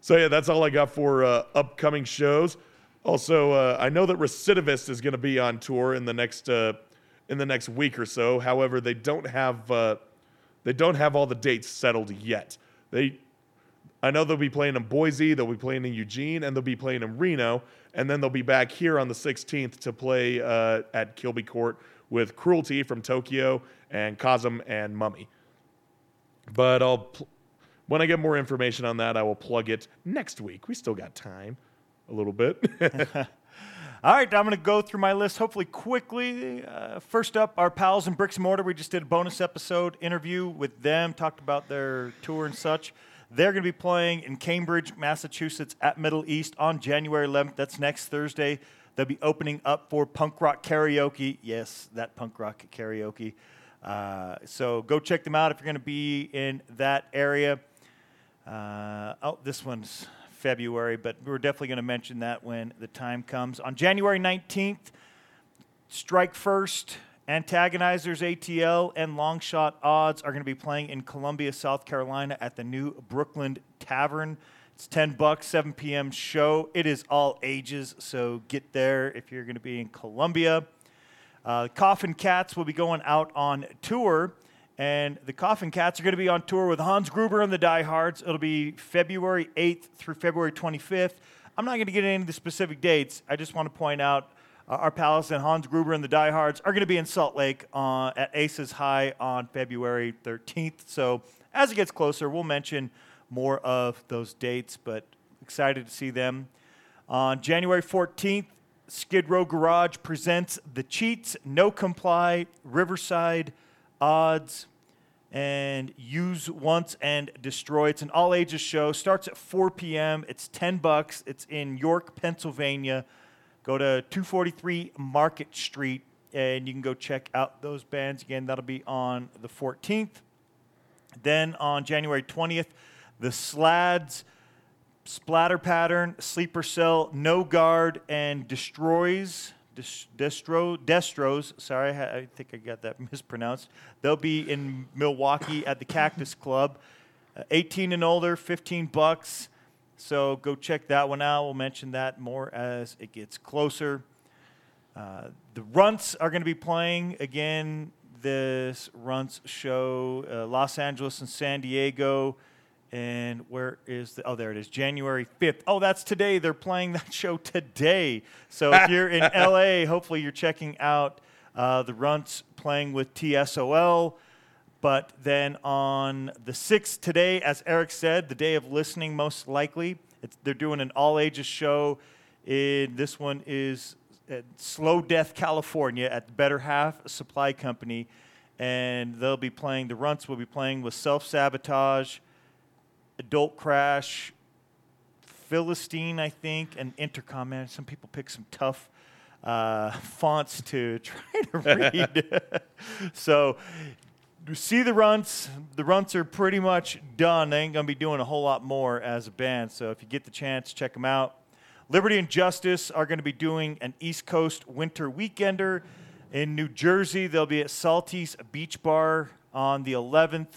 So yeah, that's all I got for uh, upcoming shows. Also, uh, I know that Recidivist is going to be on tour in the next uh, in the next week or so. However, they don't have uh, they don't have all the dates settled yet. They I know they'll be playing in Boise, they'll be playing in Eugene, and they'll be playing in Reno, and then they'll be back here on the 16th to play uh, at Kilby Court with Cruelty from Tokyo and Kazum and Mummy. But I'll pl- when I get more information on that, I will plug it next week. We still got time, a little bit. All right, I'm going to go through my list hopefully quickly. Uh, first up, our pals in Bricks and Mortar. We just did a bonus episode interview with them, talked about their tour and such. They're going to be playing in Cambridge, Massachusetts at Middle East on January 11th. That's next Thursday. They'll be opening up for punk rock karaoke. Yes, that punk rock karaoke. Uh, so go check them out if you're going to be in that area. Uh, oh, this one's February, but we're definitely going to mention that when the time comes. On January 19th, Strike First, Antagonizers ATL, and Longshot Odds are going to be playing in Columbia, South Carolina at the new Brooklyn Tavern. It's 10 bucks, 7 p.m. show. It is all ages, so get there if you're going to be in Columbia. Uh, Coffin Cats will be going out on tour, and the Coffin Cats are going to be on tour with Hans Gruber and the Diehards. It'll be February 8th through February 25th. I'm not going to get into the specific dates. I just want to point out uh, our pals and Hans Gruber and the Diehards are going to be in Salt Lake uh, at Aces High on February 13th. So as it gets closer, we'll mention more of those dates, but Excited to see them. On January 14th, Skid Row Garage presents The Cheats, No Comply, Riverside, Odds, and Use Once and Destroy. It's an all ages show. Starts at 4 p.m. It's 10 bucks. It's in York, Pennsylvania. Go to 243 Market Street and you can go check out those bands. Again, that'll be on the 14th. Then on January 20th, the Slads, Splatter Pattern, Sleeper Cell, No Guard, and Destroys. Des- Destro, Destros, sorry, I I think I got that mispronounced. They'll be in Milwaukee at the Cactus Club. Uh, 18 and older, 15 bucks. So go check that one out. We'll mention that more as it gets closer. Uh, the Runts are going to be playing again this Runts show, uh, Los Angeles and San Diego. And where is the? Oh, there it is, January 5th. Oh, that's today. They're playing that show today. So if you're in LA, hopefully you're checking out uh, the Runts playing with TSOL. But then on the 6th today, as Eric said, the day of listening, most likely, it's, they're doing an all ages show. In, this one is at Slow Death, California, at the Better Half Supply Company. And they'll be playing, the Runts will be playing with Self Sabotage, Adult Crash, Philistine, I think, and Intercom. Man, some people pick some tough uh, fonts to try to read. so see the runts. The runts are pretty much done. They ain't gonna be doing a whole lot more as a band. So if you get the chance, check them out. Liberty and Justice are going to be doing an East Coast winter weekender in New Jersey. They'll be at Salty's Beach Bar on the 11th.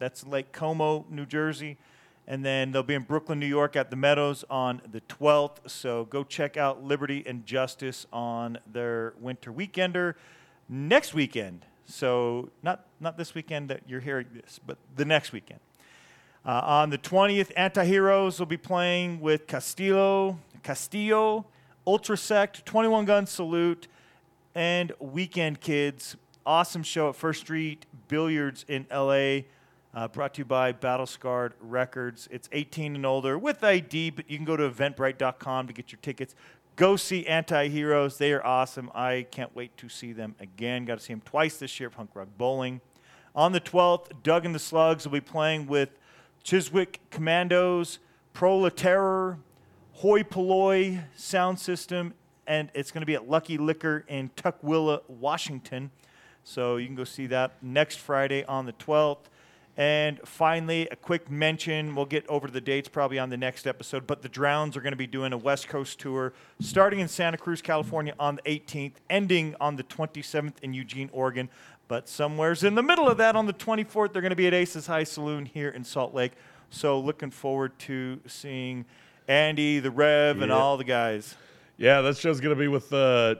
That's Lake Como, New Jersey. And then they'll be in Brooklyn, New York at the Meadows on the 12th. So go check out Liberty and Justice on their winter weekender next weekend. So not not this weekend that you're hearing this, but the next weekend. Uh, on the 20th, Antiheroes will be playing with Castillo, Castillo, Ultrasect, 21 Gun Salute, and Weekend Kids. Awesome show at First Street Billiards in LA. Uh, brought to you by Battle Scarred Records. It's 18 and older with ID, but you can go to eventbrite.com to get your tickets. Go see Anti Heroes. They are awesome. I can't wait to see them again. Got to see them twice this year Punk Rock Bowling. On the 12th, Doug and the Slugs will be playing with Chiswick Commandos, Proletarier, Hoi Polloi Sound System, and it's going to be at Lucky Liquor in Tukwila, Washington. So you can go see that next Friday on the 12th. And finally, a quick mention. We'll get over to the dates probably on the next episode, but the Drowns are going to be doing a West Coast tour starting in Santa Cruz, California on the 18th, ending on the 27th in Eugene, Oregon. But somewhere's in the middle of that on the 24th, they're going to be at Aces High Saloon here in Salt Lake. So looking forward to seeing Andy, the Rev, and all the guys. Yeah, that show's gonna be with. Uh,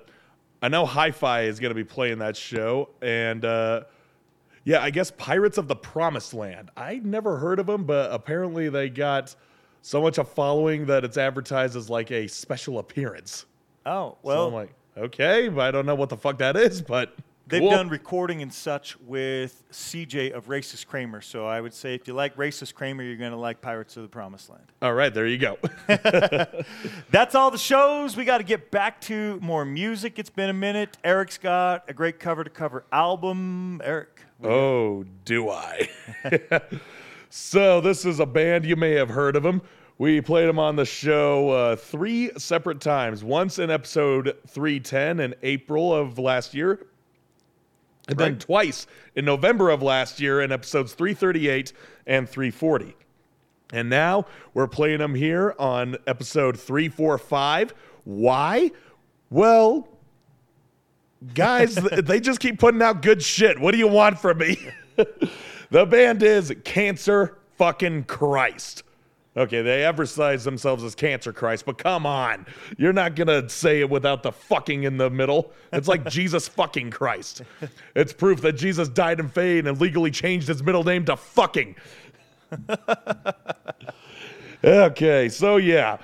I know Hi-Fi is gonna be playing that show, and uh, yeah, I guess Pirates of the Promised Land. I never heard of them, but apparently they got so much a following that it's advertised as like a special appearance. Oh, so well, I'm like, okay, but I don't know what the fuck that is, but They've cool. done recording and such with CJ of Racist Kramer. So I would say if you like Racist Kramer, you're going to like Pirates of the Promised Land. All right, there you go. That's all the shows. We got to get back to more music. It's been a minute. Eric's got a great cover to cover album. Eric. Oh, do I? so this is a band you may have heard of them. We played them on the show uh, three separate times. Once in episode 310 in April of last year, and then twice in November of last year in episodes 338 and 340. And now we're playing them here on episode 345. Why? Well, guys, they just keep putting out good shit. What do you want from me? the band is Cancer fucking Christ. Okay, they advertise themselves as Cancer Christ, but come on. You're not going to say it without the fucking in the middle. It's like Jesus fucking Christ. It's proof that Jesus died in vain and legally changed his middle name to fucking. Okay, so yeah,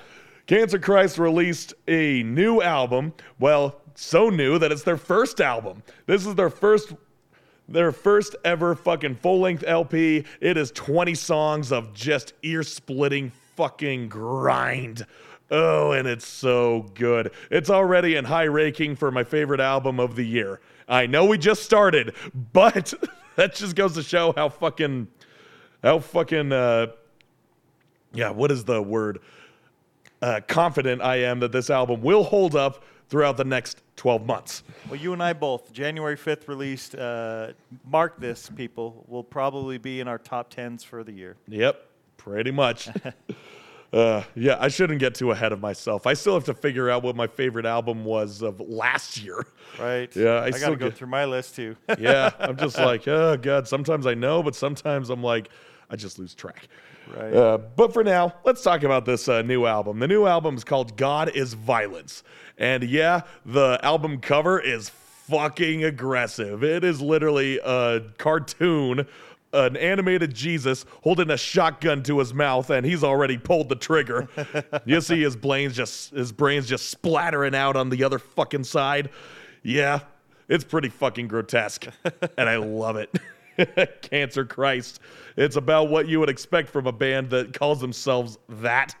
Cancer Christ released a new album. Well, so new that it's their first album. This is their first their first ever fucking full-length LP. It is 20 songs of just ear-splitting fucking grind. Oh, and it's so good. It's already in high ranking for my favorite album of the year. I know we just started, but that just goes to show how fucking, how fucking, uh, yeah, what is the word? Uh, confident I am that this album will hold up throughout the next 12 months. Well, you and I both. January 5th released. Uh, mark this, people. Will probably be in our top 10s for the year. Yep, pretty much. uh, yeah, I shouldn't get too ahead of myself. I still have to figure out what my favorite album was of last year. Right? Yeah, I I, still got to go get- through my list too. Yeah, I'm just like, oh god. Sometimes I know, but sometimes I'm like, I just lose track. Right. Uh, but for now, let's talk about this uh, new album. The new album is called God is Violence. And yeah, the album cover is fucking aggressive. It is literally a cartoon, an animated Jesus holding a shotgun to his mouth, and he's already pulled the trigger. you see his brains just his brains just splattering out on the other fucking side. Yeah, it's pretty fucking grotesque, and I love it. Cancer Christ. It's about what you would expect from a band that calls themselves that.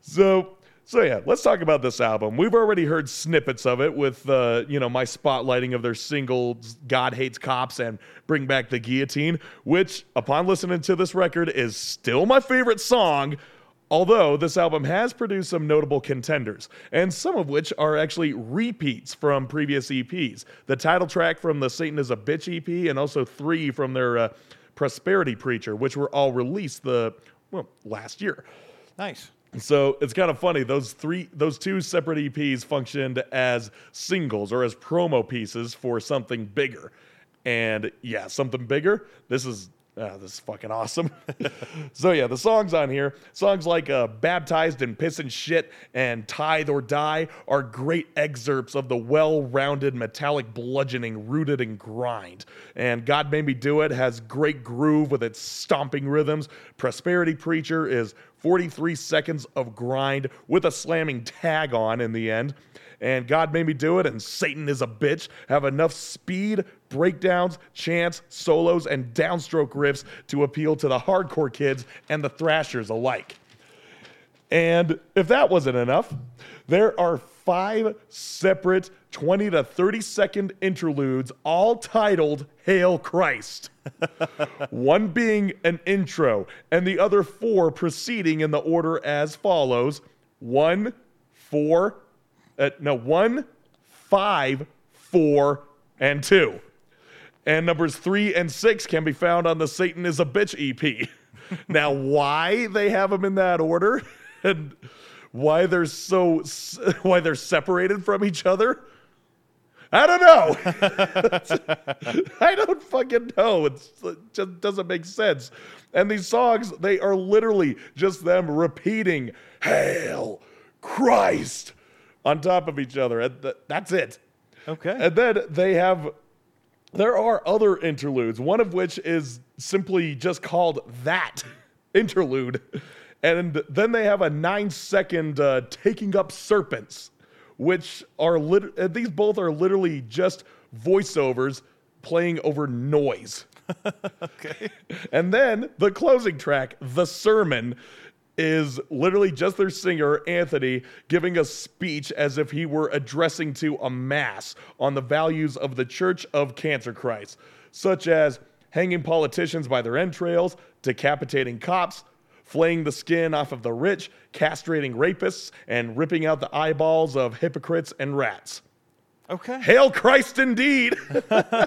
So, so yeah, let's talk about this album. We've already heard snippets of it with, uh, you know, my spotlighting of their singles "God Hates Cops" and "Bring Back the Guillotine," which, upon listening to this record, is still my favorite song. Although this album has produced some notable contenders, and some of which are actually repeats from previous EPs. The title track from the Satan is a Bitch EP, and also three from their uh, Prosperity Preacher, which were all released the well last year. nice. So it's kind of funny. Those three, those two separate EPs functioned as singles or as promo pieces for something bigger. And yeah, something bigger. This is ah, this is fucking awesome. so yeah, the songs on here, songs like uh, "Baptized in Piss and Shit" and "Tithe or Die" are great excerpts of the well-rounded metallic bludgeoning rooted in grind. And "God Made Me Do It" has great groove with its stomping rhythms. "Prosperity Preacher" is 43 seconds of grind with a slamming tag on in the end. And God Made Me Do It and Satan is a Bitch have enough speed, breakdowns, chants, solos, and downstroke riffs to appeal to the hardcore kids and the thrashers alike. And if that wasn't enough, there are five separate 20 to 30 second interludes, all titled Hail Christ. One being an intro, and the other four proceeding in the order as follows one, four, uh, no, one, five, four, and two. And numbers three and six can be found on the Satan is a Bitch EP. now, why they have them in that order and why they're so why they're separated from each other, I don't know. I don't fucking know. It's, it just doesn't make sense. And these songs, they are literally just them repeating "Hail Christ" on top of each other, and th- that's it. Okay. And then they have, there are other interludes, one of which is simply just called that interlude. And then they have a nine second uh, taking up serpents, which are lit- uh, these both are literally just voiceovers playing over noise. okay. And then the closing track, The Sermon, is literally just their singer, Anthony, giving a speech as if he were addressing to a mass on the values of the Church of Cancer Christ, such as hanging politicians by their entrails, decapitating cops, flaying the skin off of the rich, castrating rapists, and ripping out the eyeballs of hypocrites and rats. Okay. Hail Christ indeed.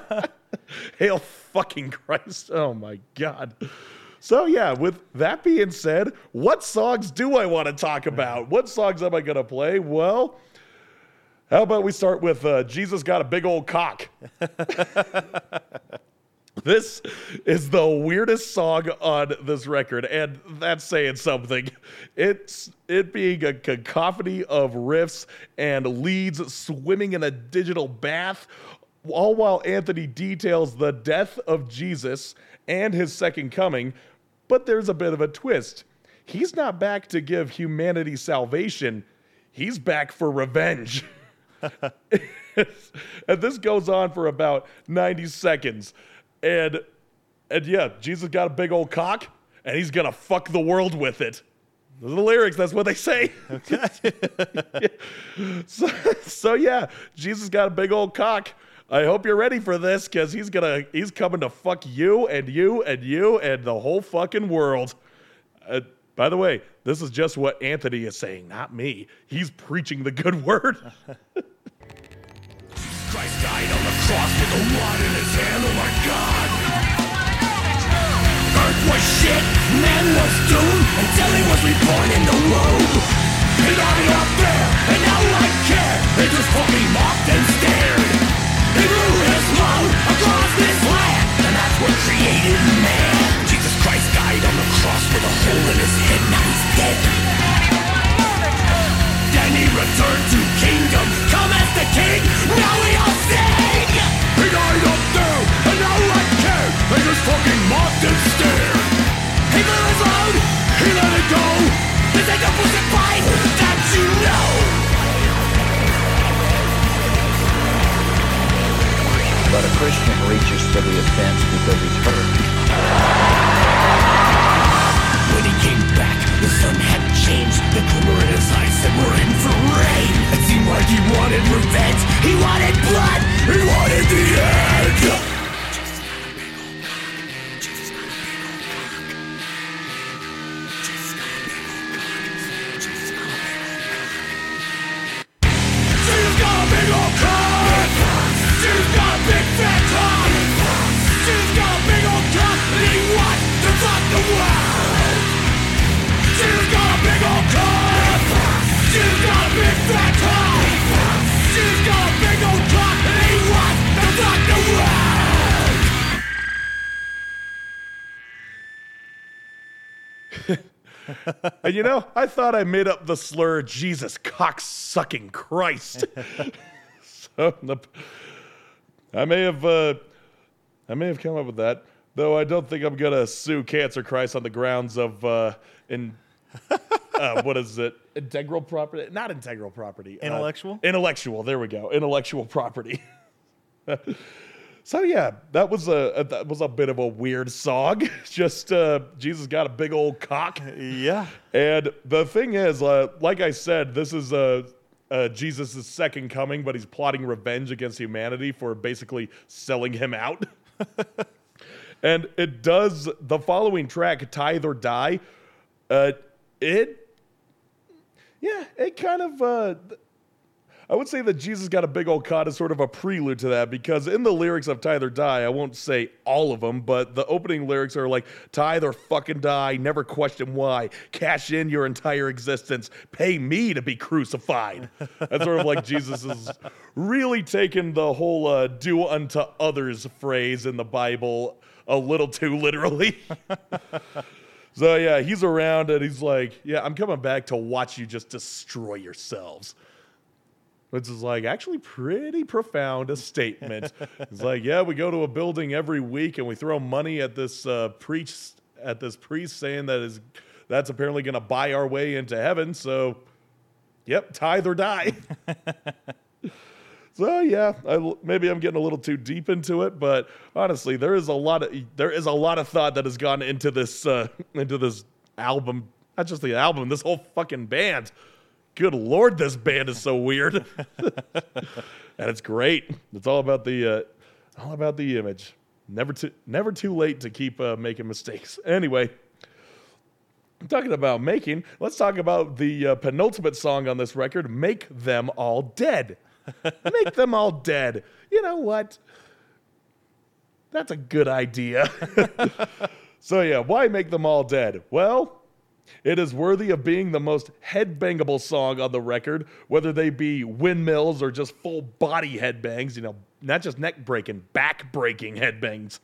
Hail fucking Christ. Oh my God. So, yeah, with that being said, what songs do I want to talk about? What songs am I going to play? Well, how about we start with uh, Jesus Got a Big Old Cock? This is the weirdest song on this record, and that's saying something. It's it being a cacophony of riffs and leads swimming in a digital bath, all while Anthony details the death of Jesus and his second coming. But there's a bit of a twist. He's not back to give humanity salvation, he's back for revenge. and this goes on for about 90 seconds. And and yeah, Jesus got a big old cock and he's gonna fuck the world with it. Those are the lyrics. That's what they say. so, so yeah, Jesus got a big old cock. I hope you're ready for this because he's gonna he's coming to fuck you and you and you and the whole fucking world. Uh, by the way, this is just what Anthony is saying, not me. He's preaching the good word. Christ died on the cross with the rod in his hand, oh my god. Earth was shit, man was doomed until he was reborn in the womb. He died up there, and now I care. They just fucking mocked and stared. He blew his load across this land, and that's what created man. Jesus Christ died on the cross with a hole in his head, now he's dead. Then he returned to for the offense because he's hurt. You know, I thought I made up the slur Jesus cock sucking Christ. so the, I may have uh, I may have come up with that, though I don't think I'm gonna sue Cancer Christ on the grounds of uh, in uh, what is it? Integral property? Not integral property. uh, Intellectual? intellectual. There we go. Intellectual property. So yeah, that was a, a that was a bit of a weird song. Just uh, Jesus got a big old cock. Yeah. And the thing is, uh, like I said, this is uh, uh, Jesus' second coming, but he's plotting revenge against humanity for basically selling him out. and it does the following track, Tithe or Die. Uh, it, yeah, it kind of. Uh, I would say that Jesus got a big old cock is sort of a prelude to that because in the lyrics of Tithe or Die, I won't say all of them, but the opening lyrics are like tithe or fucking die, never question why, cash in your entire existence, pay me to be crucified. That's sort of like Jesus is really taking the whole uh, do unto others phrase in the Bible a little too literally. so yeah, he's around and he's like, yeah, I'm coming back to watch you just destroy yourselves which is like actually pretty profound a statement. it's like, yeah, we go to a building every week and we throw money at this uh, priest at this priest saying that is that's apparently going to buy our way into heaven. So, yep, tithe or die. so yeah, I, maybe I'm getting a little too deep into it, but honestly, there is a lot of there is a lot of thought that has gone into this uh, into this album. Not just the album, this whole fucking band good lord, this band is so weird. and it's great. It's all about the uh, all about the image. Never too never too late to keep uh, making mistakes. Anyway, I'm talking about making, let's talk about the uh, penultimate song on this record, "Make Them All Dead." Make them all dead. You know what? That's a good idea. so yeah, why make them all dead? Well, it is worthy of being the most headbangable song on the record, whether they be windmills or just full body headbangs, you know, not just neck breaking, back breaking headbangs.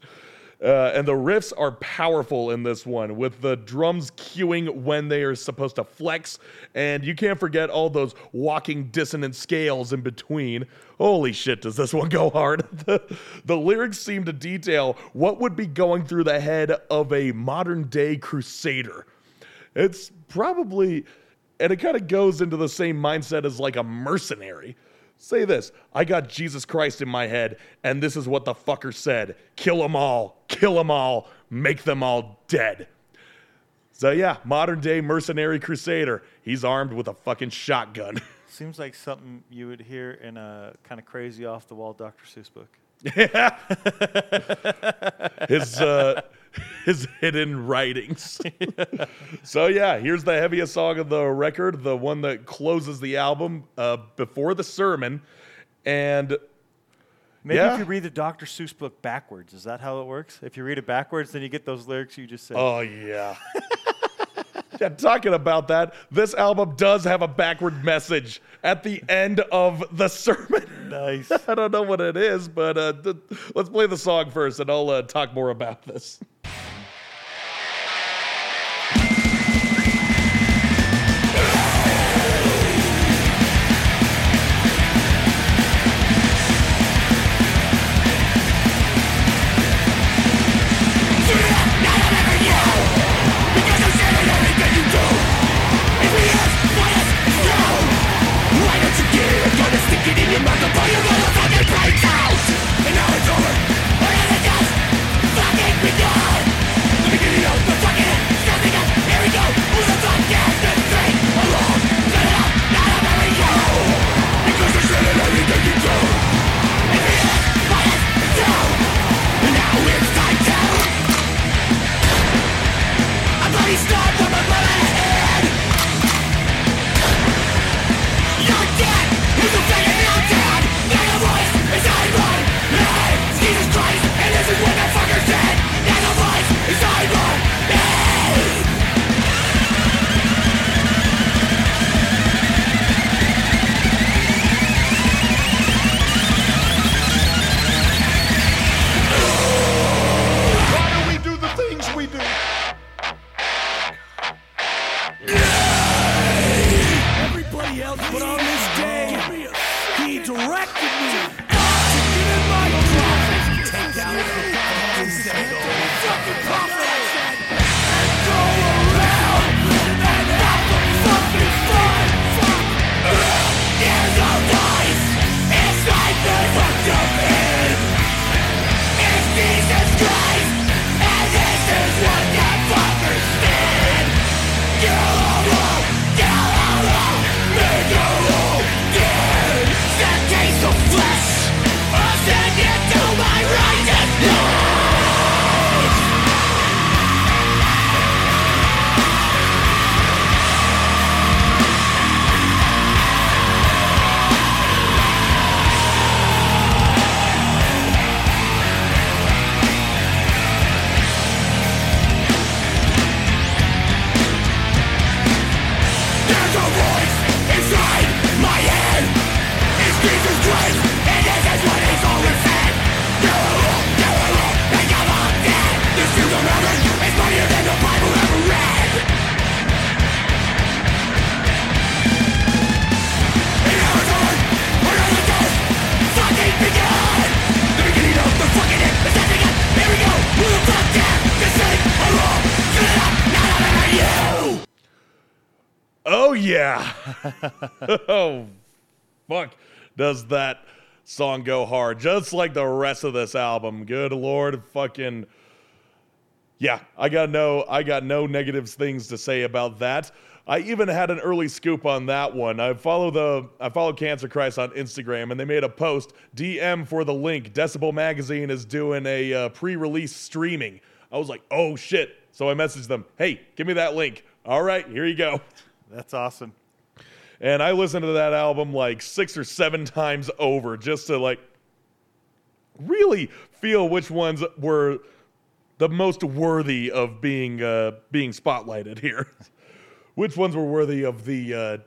Uh, and the riffs are powerful in this one, with the drums cueing when they are supposed to flex. And you can't forget all those walking dissonant scales in between. Holy shit, does this one go hard? the, the lyrics seem to detail what would be going through the head of a modern day crusader. It's probably, and it kind of goes into the same mindset as like a mercenary. Say this I got Jesus Christ in my head, and this is what the fucker said kill them all, kill them all, make them all dead. So yeah, modern day mercenary crusader. He's armed with a fucking shotgun. Seems like something you would hear in a kind of crazy off the wall Dr. Seuss book. Yeah. his uh, his hidden writings. so yeah, here's the heaviest song of the record, the one that closes the album uh, before the sermon, and Maybe Yeah. if you read the Dr. Seuss book backwards, is that how it works? If you read it backwards, then you get those lyrics you just said. oh yeah. Yeah, talking about that, this album does have a backward message at the end of the sermon. nice. I don't know what it is, but uh, th- let's play the song first, and I'll uh, talk more about this. Yeah. oh fuck. Does that song go hard? Just like the rest of this album. Good lord, fucking Yeah, I got no I got no negative things to say about that. I even had an early scoop on that one. I follow the I follow Cancer Christ on Instagram and they made a post DM for the link. Decibel Magazine is doing a uh, pre-release streaming. I was like, "Oh shit." So I messaged them, "Hey, give me that link." All right, here you go. That's awesome. And I listened to that album like six or seven times over just to like really feel which ones were the most worthy of being uh, being spotlighted here. which ones were worthy of the uh,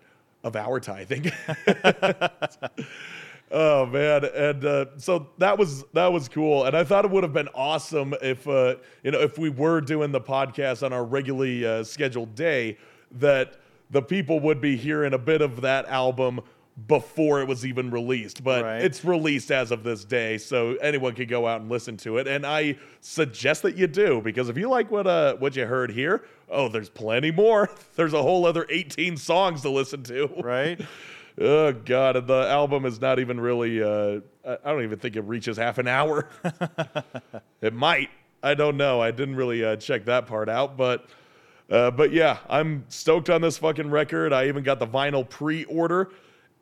of our tithing. oh man, and uh, so that was that was cool, and I thought it would have been awesome if uh, you know if we were doing the podcast on our regularly uh, scheduled day that the people would be hearing a bit of that album before it was even released but Right. it's released as of this day so anyone can go out and listen to it and i suggest that you do because if you like what uh what you heard here oh there's plenty more there's a whole other 18 songs to listen to Right? Oh god, and the album is not even really. Uh, I I don't even think it reaches half an hour. it might. I don't know. I didn't really uh, check that part out, but Uh, but yeah, I'm stoked on this fucking record. I even got the vinyl pre-order.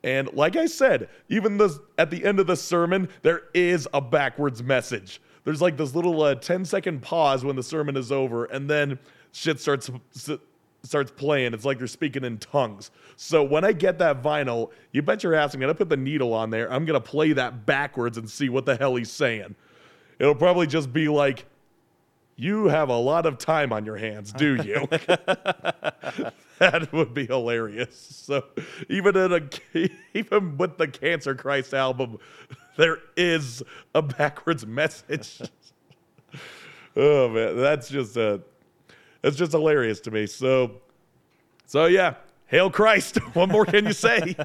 And like I said, even this at the end of the sermon, there is a backwards message. There's like this little uh, 10 second pause when the sermon is over, and then shit starts starts playing. It's like they're speaking in tongues. So when I get that vinyl, you bet your ass I'm gonna put the needle on there. I'm gonna play that backwards and see what the hell he's saying. It'll probably just be like, "You have a lot of time on your hands, do you?" that would be hilarious. So even in a even with the Cancer Christ album, there is a backwards message. oh man, that's just a that's just hilarious to me. So so yeah, hail Christ. What more can you say?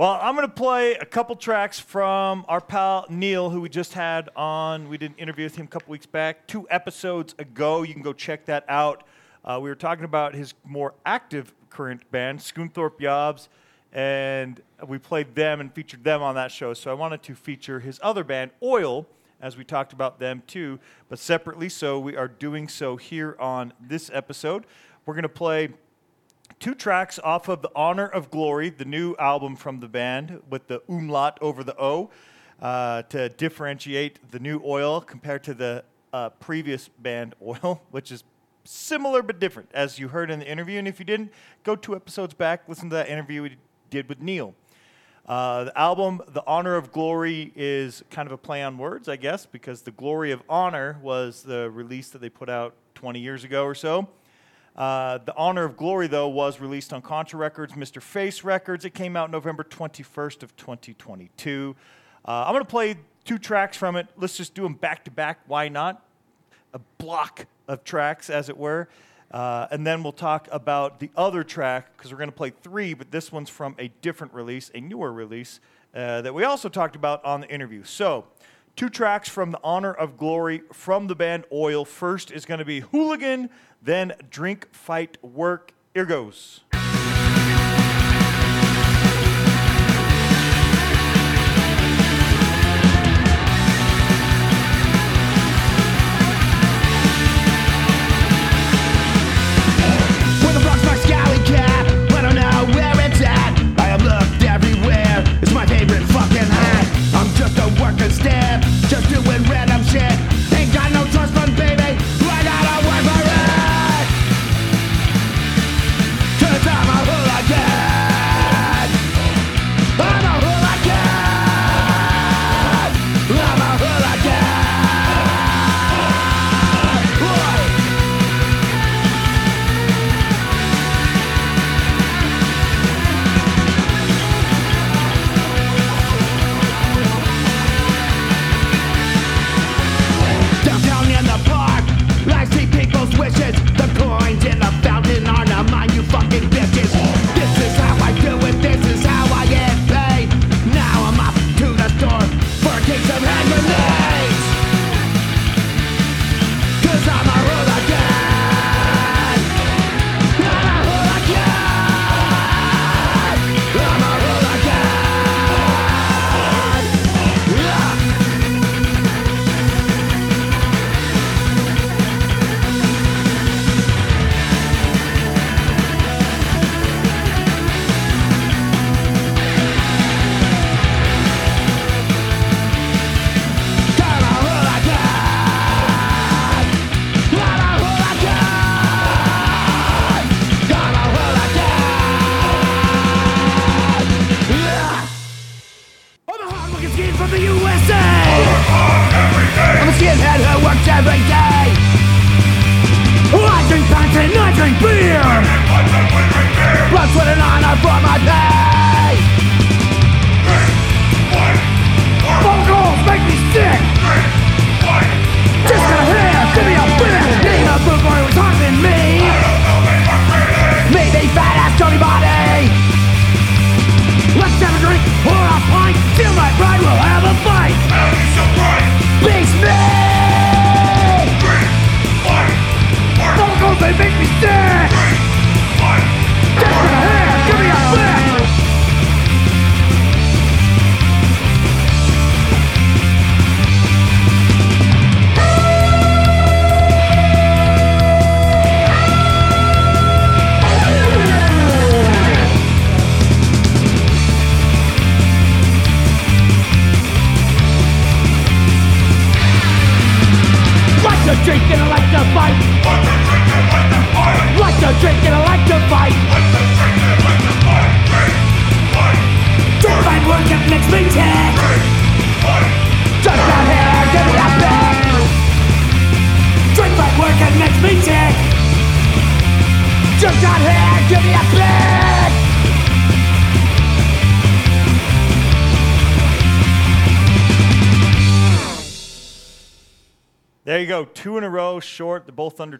Well, I'm going to play a couple tracks from our pal Neil, who we just had on. We did an interview with him a couple weeks back, two episodes ago. You can go check that out. Uh, we were talking about his more active current band, Scunthorpe Yobs, and we played them and featured them on that show. So I wanted to feature his other band, Öil!, as we talked about them too, but separately. So we are doing so here on this episode. We're going to play two tracks off of the Honor of Glory, the new album from the band with the umlaut over the O uh, to differentiate the new oil compared to the uh, previous band oil, which is similar but different, as you heard in the interview. And if you didn't, go two episodes back, listen to that interview we did with Neil. Uh, the album, The Honor of Glory, is kind of a play on words, I guess, because The Glory of Honor was the release that they put out 20 years ago or so. Uh, the Honor of Glory, though, was released on Contra Records, Mr. Face Records. It came out November 21st of 2022. Uh, I'm going to play two tracks from it. Let's just do them back to back. Why not? A block of tracks, as it were. Uh, and then we'll talk about the other track because we're going to play three, but this one's from a different release, a newer release uh, that we also talked about on the interview. So, two tracks from the Honor of Glory from the band Oil. First is going to be Hooligan, then Drink, Fight, Work. Here goes. Shit.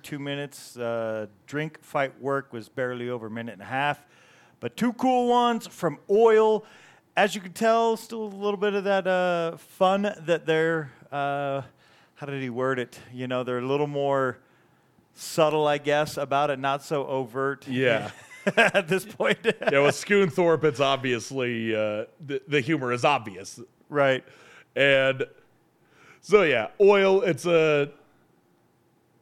Two minutes. Uh, Drink, Fight, Work was barely over a minute and a half. But two cool ones from Öil. As you can tell, still a little bit of that uh, fun that they're, uh, how did he word it? You know, they're a little more subtle, I guess, about it, not so overt. Yeah. at this point. yeah, with Scunthorpe, it's obviously uh, the, the humor is obvious, right. and so yeah, oil. It's a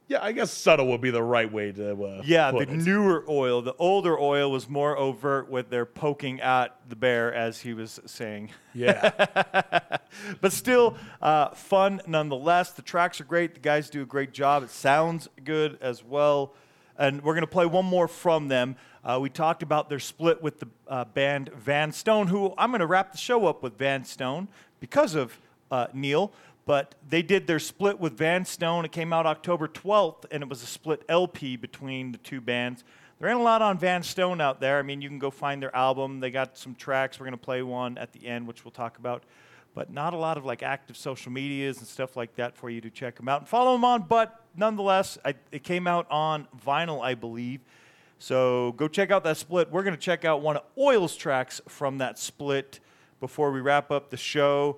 yeah, I guess subtle would be the right way to uh, Yeah, the put it. newer oil. The older oil was more overt with their poking at the bear, as he was saying. yeah, but still, uh, fun nonetheless. The tracks are great. The guys do a great job. It sounds good as well. And we're going to play one more from them. Uh, we talked about their split with the uh, band Van Stone, who I'm going to wrap the show up with Van Stone because of uh, Neil. But they did their split with Van Stone. It came out October 12th, and it was a split LP between the two bands. There ain't a lot on Van Stone out there. I mean, you can go find their album. They got some tracks. We're going to play one at the end, which we'll talk about. But not a lot of like active social medias and stuff like that for you to check them out and follow them on. But nonetheless, I, it came out on vinyl, I believe. So go check out that split. We're going to check out one of Öil's tracks from that split before we wrap up the show.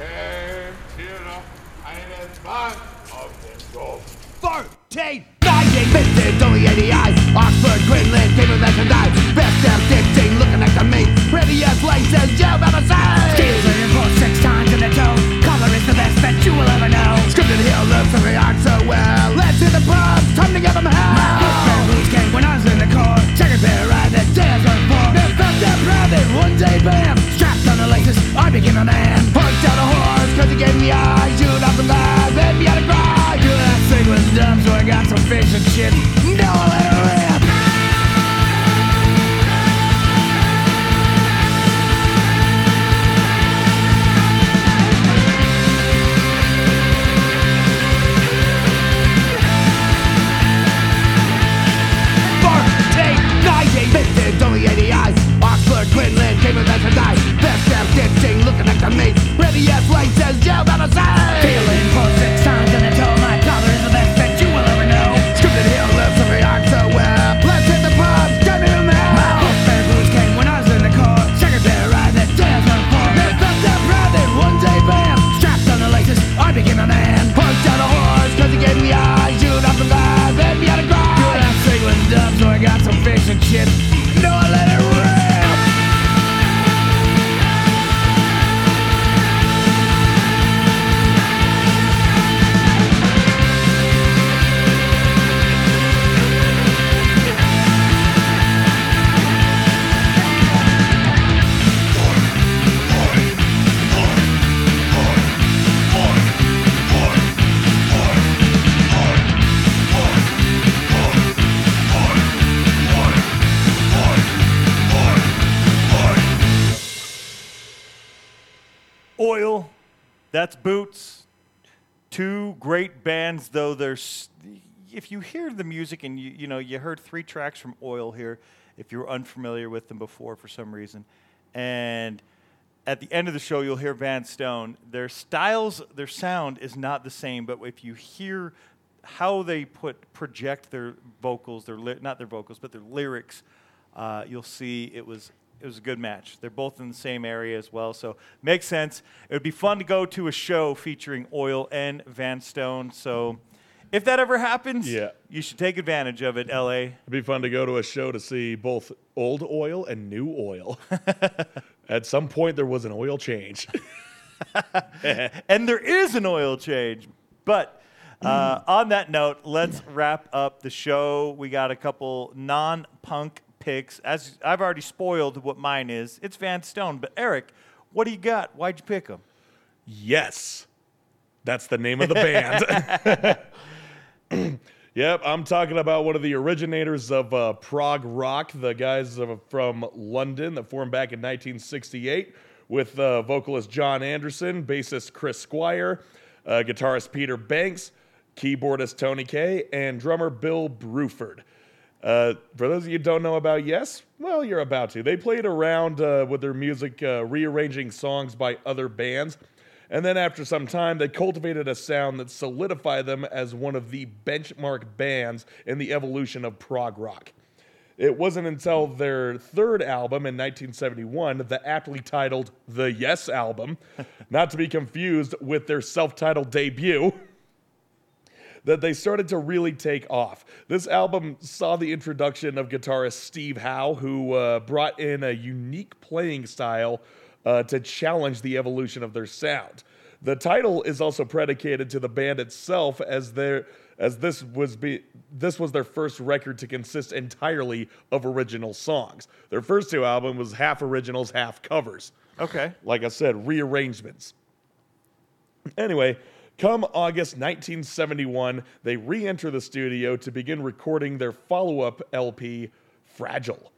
Kämpft hier noch eine Bahn auf dem Dorf? 14, 19, 15, only 80 eyes. Oxford, Quinlan, Cambridge, and die. Best damn 16, looking like the me. Ready as light says, the side. Steals your six times in the toe. Color is the best bet you will ever know. Scripted here lives every art so well. Let's hit the pub, time to give them hell. Blues came when I was in the car. Checkered pair ride that jazz on for. Then felt that private, one day bam. Strapped on the laces, I became a man. Out a horse, cause he gave me eyes. The then me cry. You that thing was dumb, so I got some fish and let rip. Only 80 eyes. Quinlan, and. Best damn stitching, looking like the meat. Ready as light says, jail by the side. Feeling for six times in a toe. My collar is the best bet you will ever know. Scripted here lives every so well. Let's hit the pub, turn it around. My fair blues came when I was in the car. Checkered pair ride that jazz on for. Then felt that private, one day bam. Strapped on the laces, I became a man. Punched out a horse, cause he gave me eyes. Shoot the me out of cry. Good ass thing was dumb, so I got some fish and shit. Öil, that's Boots. Two great bands, though. There's, if you hear the music and you you know you heard three tracks from Öil here, if you're unfamiliar with them before for some reason, and at the end of the show you'll hear Van Stone. Their styles, their sound is not the same, but if you hear how they put project their vocals, their ly- not their vocals, but their lyrics, uh, you'll see it was it was a good match. They're both in the same area as well, so makes sense. It would be fun to go to a show featuring Öil and Van Stone. So if that ever happens, Yeah. you should take advantage of it, LA. it'd be fun to go to a show to see both old oil and new oil. At some point, there was an oil change. and there is an oil change. But Uh, on that note, let's wrap up the show. We got a couple non-punk picks. As I've already spoiled what mine is, it's Van Stone. But Eric, what do you got? Why'd you pick him? Yes. That's the name of the band. yep, I'm talking about one of the originators of uh, prog rock, the guys uh, from London that formed back in 1968 with uh, vocalist Jon Anderson, bassist Chris Squire, uh, guitarist Peter Banks, keyboardist Tony Kaye, and drummer Bill Bruford. Uh, for those of you don't know about Yes, well, you're about to. They played around uh, with their music, uh, rearranging songs by other bands. And then after some time, they cultivated a sound that solidified them as one of the benchmark bands in the evolution of prog rock. It wasn't until their third album in 1971, the aptly titled The Yes album, not to be confused with their self titled debut, that they started to really take off. This album saw the introduction of guitarist Steve Howe, who uh, brought in a unique playing style uh, to challenge the evolution of their sound. The title is also predicated to the band itself, as their as this was be this was their first record to consist entirely of original songs. Their first two albums was half originals, half covers. Okay. Like I said, rearrangements. Anyway, come August 1971, they re enter the studio to begin recording their follow up LP, Fragile.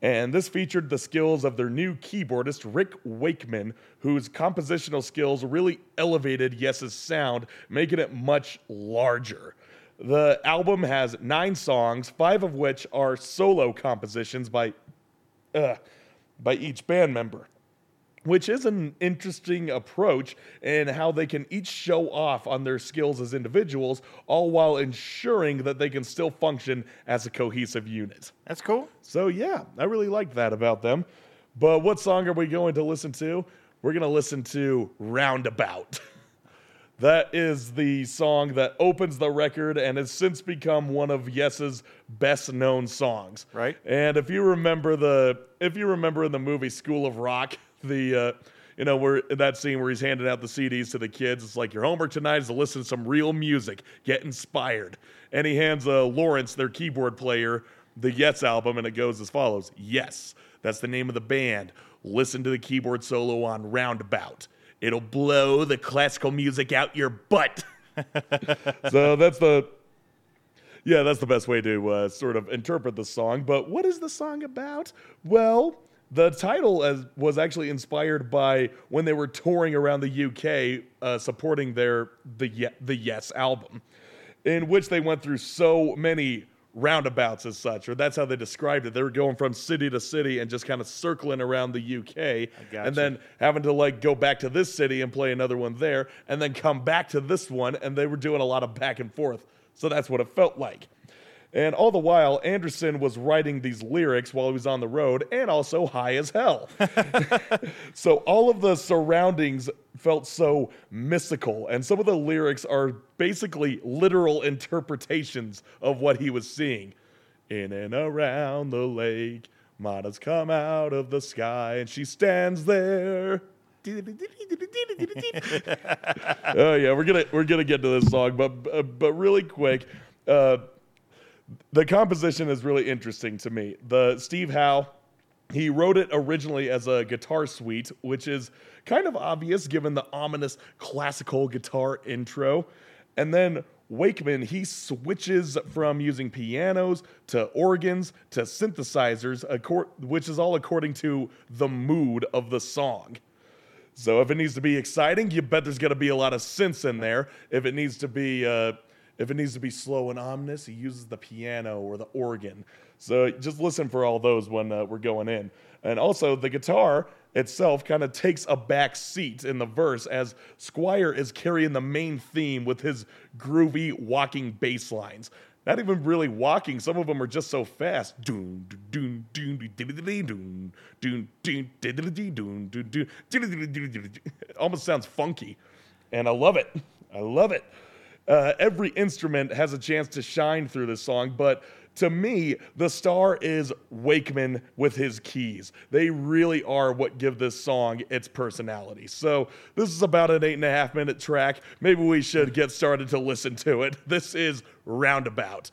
And this featured the skills of their new keyboardist, Rick Wakeman, whose compositional skills really elevated Yes's sound, making it much larger. The album has nine songs, five of which are solo compositions by, uh, by each band member which is an interesting approach in how they can each show off on their skills as individuals, all while ensuring that they can still function as a cohesive unit. That's cool. So, yeah, I really like that about them. But what song are we going to listen to? We're going to listen to Roundabout. That is the song that opens the record and has since become one of Yes's best known songs. Right. And if you remember the if you remember in the movie School of Rock, the uh, you know where in that scene where he's handing out the CDs to the kids, it's like your homework tonight is to listen to some real music, get inspired. And he hands uh, Lawrence, their keyboard player, the Yes album, and it goes as follows: Yes, that's the name of the band. Listen to the keyboard solo on Roundabout. It'll blow the classical music out your butt. so that's the yeah, that's the best way to uh, sort of interpret the song. But what is the song about? Well, the title as, was actually inspired by when they were touring around the UK uh, supporting their the Ye- the Yes album, in which they went through so many roundabouts as such, or that's how they described it. They were going from city to city and just kind of circling around the UK, gotcha. and then having to like go back to this city and play another one there, and then come back to this one, and they were doing a lot of back and forth. So that's what it felt like. And all the while, Anderson was writing these lyrics while he was on the road and also high as hell. so all of the surroundings felt so mystical, and some of the lyrics are basically literal interpretations of what he was seeing. In and around the lake, Mana's come out of the sky, and she stands there. oh yeah, we're gonna we're gonna get to this song, but uh, but really quick, uh, the composition is really interesting to me. The Steve Howe, he wrote it originally as a guitar suite, which is kind of obvious given the ominous classical guitar intro. And then Wakeman, he switches from using pianos to organs to synthesizers, which is all according to the mood of the song. So if it needs to be exciting, you bet there's going to be a lot of synths in there. If it needs to be uh, if it needs to be slow and ominous, he uses the piano or the organ. So just listen for all those when uh, we're going in. And also, the guitar itself kind of takes a back seat in the verse as Squire is carrying the main theme with his groovy walking bass lines. Not even really walking. Some of them are just so fast. Doom, doom, doom, doom, doom, doom, doom, Almost sounds funky, and I love it. I love it. Uh, every instrument has a chance to shine through this song, but to me, the star is Wakeman with his keys. They really are what give this song its personality. So, this is about an eight and a half minute track. Maybe we should get started to listen to it. This is Roundabout.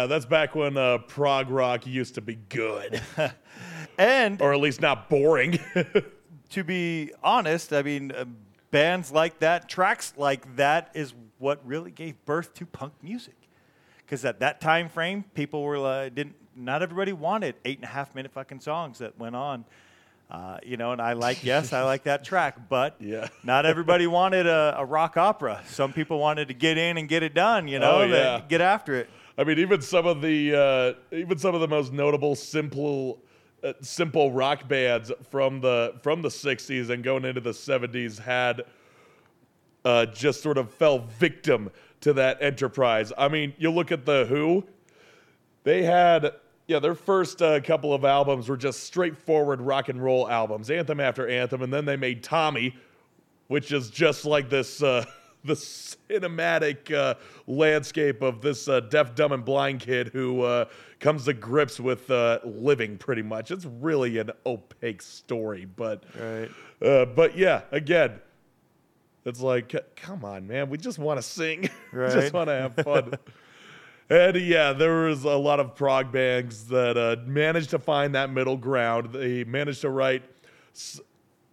Yeah, that's back when uh, prog rock used to be good, And or at least not boring. to be honest, I mean, uh, bands like that, tracks like that, is what really gave birth to punk music. Because at that time frame, people were uh, didn't not everybody wanted eight and a half minute fucking songs that went on. Uh, you know, and I like yes, I like that track, but Yeah. not everybody wanted a, a rock opera. Some people wanted to get in and get it done. You know, Oh, yeah. get after it. I mean, even some of the uh, even some of the most notable simple uh, simple rock bands from the from the '60s and going into the '70s had uh, just sort of fell victim to that enterprise. I mean, you look at the Who; they had yeah, their first uh, couple of albums were just straightforward rock and roll albums, anthem after anthem, and then they made Tommy, which is just like this uh, the cinematic uh, landscape of this uh, deaf, dumb, and blind kid who uh, comes to grips with uh, living. Pretty much, it's really an opaque story, but Right. uh, but yeah, again, it's like, come on, man, we just want to sing, we Right. just want to have fun. And yeah, there was a lot of prog bands that uh, managed to find that middle ground. They managed to write s-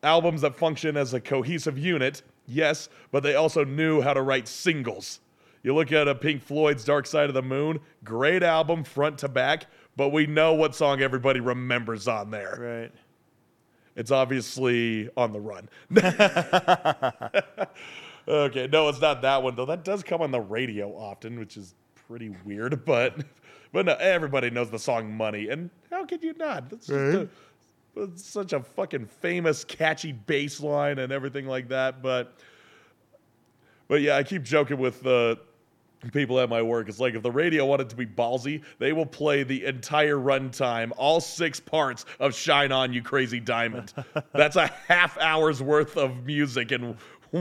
albums that function as a cohesive unit, yes, but they also knew how to write singles. You look at a Pink Floyd's Dark Side of the Moon, great album front to back, but we know what song everybody remembers on there. Right. It's obviously on the run. okay, no, it's not that one though. That does come on the radio often, which is pretty weird. But but no, everybody knows the song "Money," and how could you not? That's just a, it's such a fucking famous, catchy bass line and everything like that. But but yeah, I keep joking with uh, people at my work. It's like if the radio wanted to be ballsy, they will play the entire runtime, all six parts of Shine On You Crazy Diamond. That's a half hour's worth of music in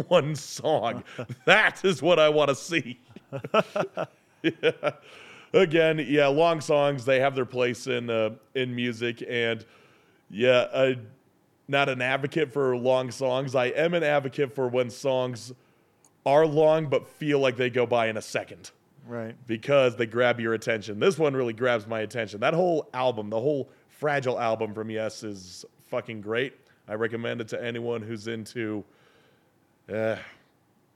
one song. That is what I want to see. Yeah. Again, yeah, long songs, they have their place in uh, in music and yeah, I'm not an advocate for long songs. I am an advocate for when songs are long but feel like they go by in a second Right. because they grab your attention. This one really grabs my attention. That whole album, the whole Fragile album from Yes is fucking great. I recommend it to anyone who's into, uh,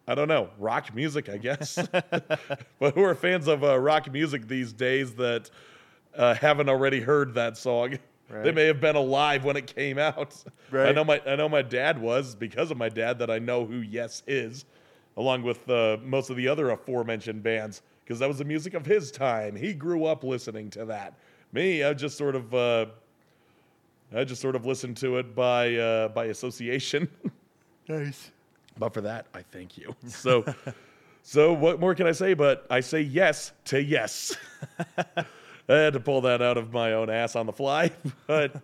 I don't know, rock music, I guess. but who are fans of uh, rock music these days that uh, haven't already heard that song? They may have been alive when it came out. I know my I know my dad was because of my dad that I know who Yes is, along with uh, most of the other aforementioned bands, because that was the music of his time. He grew up listening to that. Me, I just sort of uh, I just sort of listened to it by uh, by association. Nice. but for that, I thank you. So. So what more can I say? But I say yes to yes. I had to pull that out of my own ass on the fly, but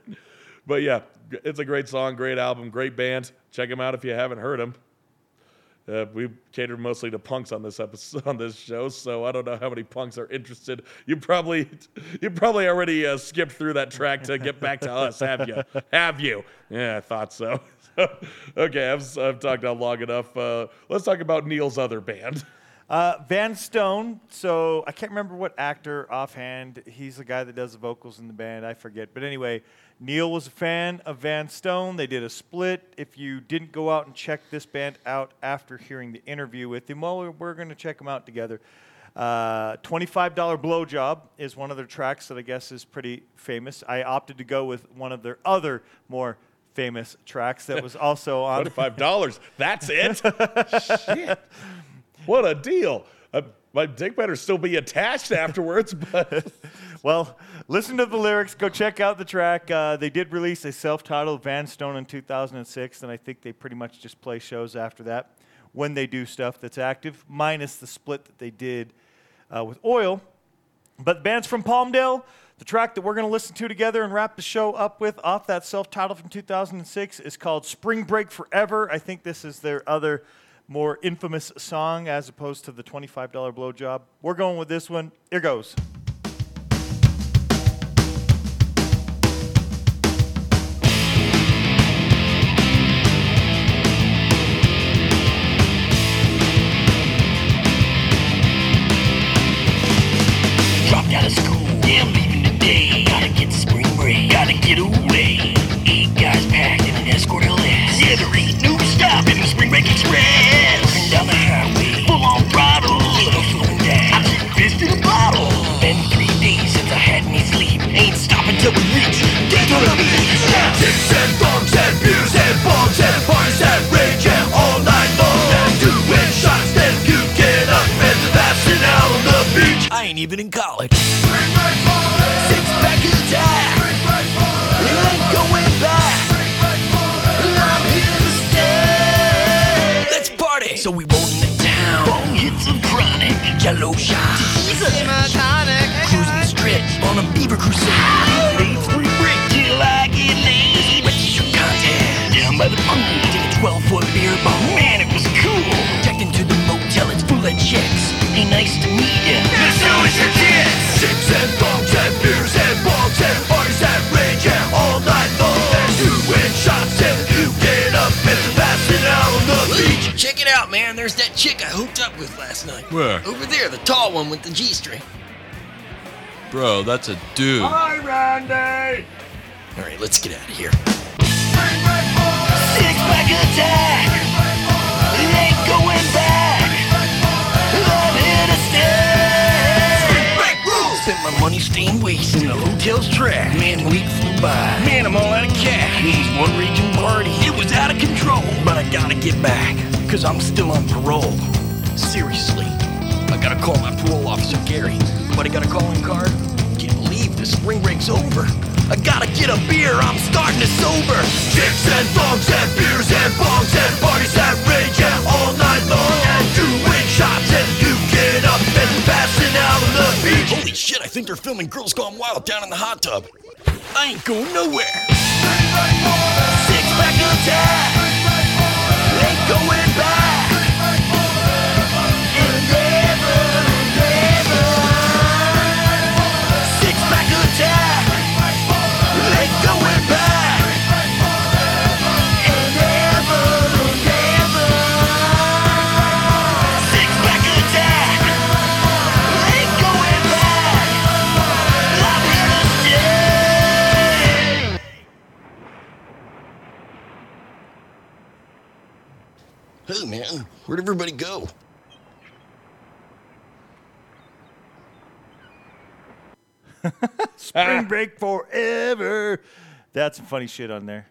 but yeah, it's a great song, great album, great band. Check them out if you haven't heard them. Uh, we catered mostly to punks on this episode on this show, so I don't know how many punks are interested. You probably you probably already uh, skipped through that track to get back to us, have you? Have you? Yeah, I thought so. okay, I've, I've talked out long enough. Uh, let's talk about Neil's other band. Uh, Van Stone. So I can't remember what actor offhand. He's the guy that does the vocals in the band. I forget. But anyway, Neil was a fan of Van Stone. They did a split. If you didn't go out and check this band out after hearing the interview with him, well, we're, going to check them out together. Uh, $25 Blowjob is one of their tracks that I guess is pretty famous. I opted to go with one of their other more famous tracks that was also on. Twenty-five dollars. That's it. Shit. What a deal. Uh, my dick better still be attached afterwards, but Well, listen to the lyrics. Go check out the track. Uh, they did release a self-titled Van Stone in 2006, and I think they pretty much just play shows after that when they do stuff that's active, minus the split that they did uh, with Öil. But band's from Palmdale. The track that we're going to listen to together and wrap the show up with off that self-titled from 2006 is called Spring Break Forever. I think this is their other more infamous song as opposed to the $25 blowjob. We're going with this one. Here goes. Dropped out of school, yeah, leaving today. Gotta get spring break, gotta get away. Eight guys packed in an Escort LS. Yeah, there ain't no stopping till we reach Daytona Beach. Chicks and thongs and beers and bongs and parties that rage and all night long. And doing shots, then you get up and passing out on the beach. I ain't even in college. Six pack attack. You ain't going back. I'm here to stay. Let's party. So we roll into town. Bong hits of chronic. Jello shots. Cruising the stretch on a beaver crusade. 12 foot beer bong. Man, it was cool. Checked into the motel. It's full of chicks. Hey, nice to meet ya. This show is your kids. Chicks and thongs and beers and bongs and parties that rage and all night long. And doing shots till you get up and passing out on the beach. Check it out, man. There's that chick I hooked up with last night. Where? Over there, the tall one with the G string. Bro, that's a dude. Hi, Randy! All right, let's get out of here. Six pack attack. Ain't going back. I'm here to stay. Break rules! Spent my money staying wasted in the hotel's trash. Man, the week flew by. Man, I'm all out of cash. These one region party, it was out of control. But I gotta get back, cause I'm still on parole. Seriously, I gotta call my parole officer, Gary. But I got a calling card. Can't believe the spring break's over. I gotta get a beer, I'm starting to sober. Chicks and thongs and beers and bongs and parties that rage and all night long and doing shots and duking up and passing out on the beach. Holy shit, I think they're filming Girls Gone Wild down in the hot tub. I ain't going nowhere. Six pack attack. Ain't going back. Hey man, where'd everybody go? Spring break forever. That's some funny shit on there.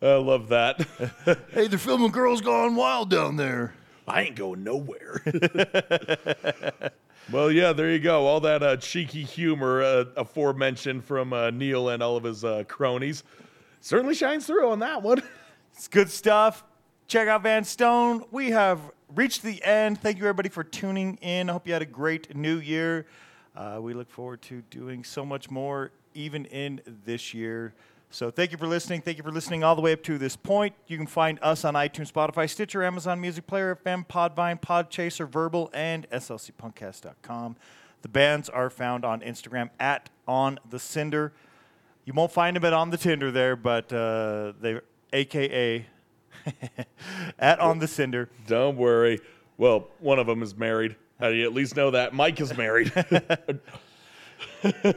I love that. Hey, they're filming Girls Gone Wild down there. I ain't going nowhere. well, yeah, there you go. All that uh, cheeky humor uh, aforementioned from uh, Neil and all of his uh, cronies certainly shines through on that one. It's good stuff. Check out Van Stone. We have reached the end. Thank you, everybody, for tuning in. I hope you had a great new year. Uh, we look forward to doing so much more, even in this year. So, thank you for listening. Thank you for listening all the way up to this point. You can find us on iTunes, Spotify, Stitcher, Amazon Music Player, FM, Podbean, Podchaser, Verbal, and SLCPunkcast.com. The bands are found on Instagram at On the Cinder. You won't find them at On the Tinder there, but uh, they AKA at On the Cinder. Don't worry. Well, one of them is married. How do you at least know that? Mike is married.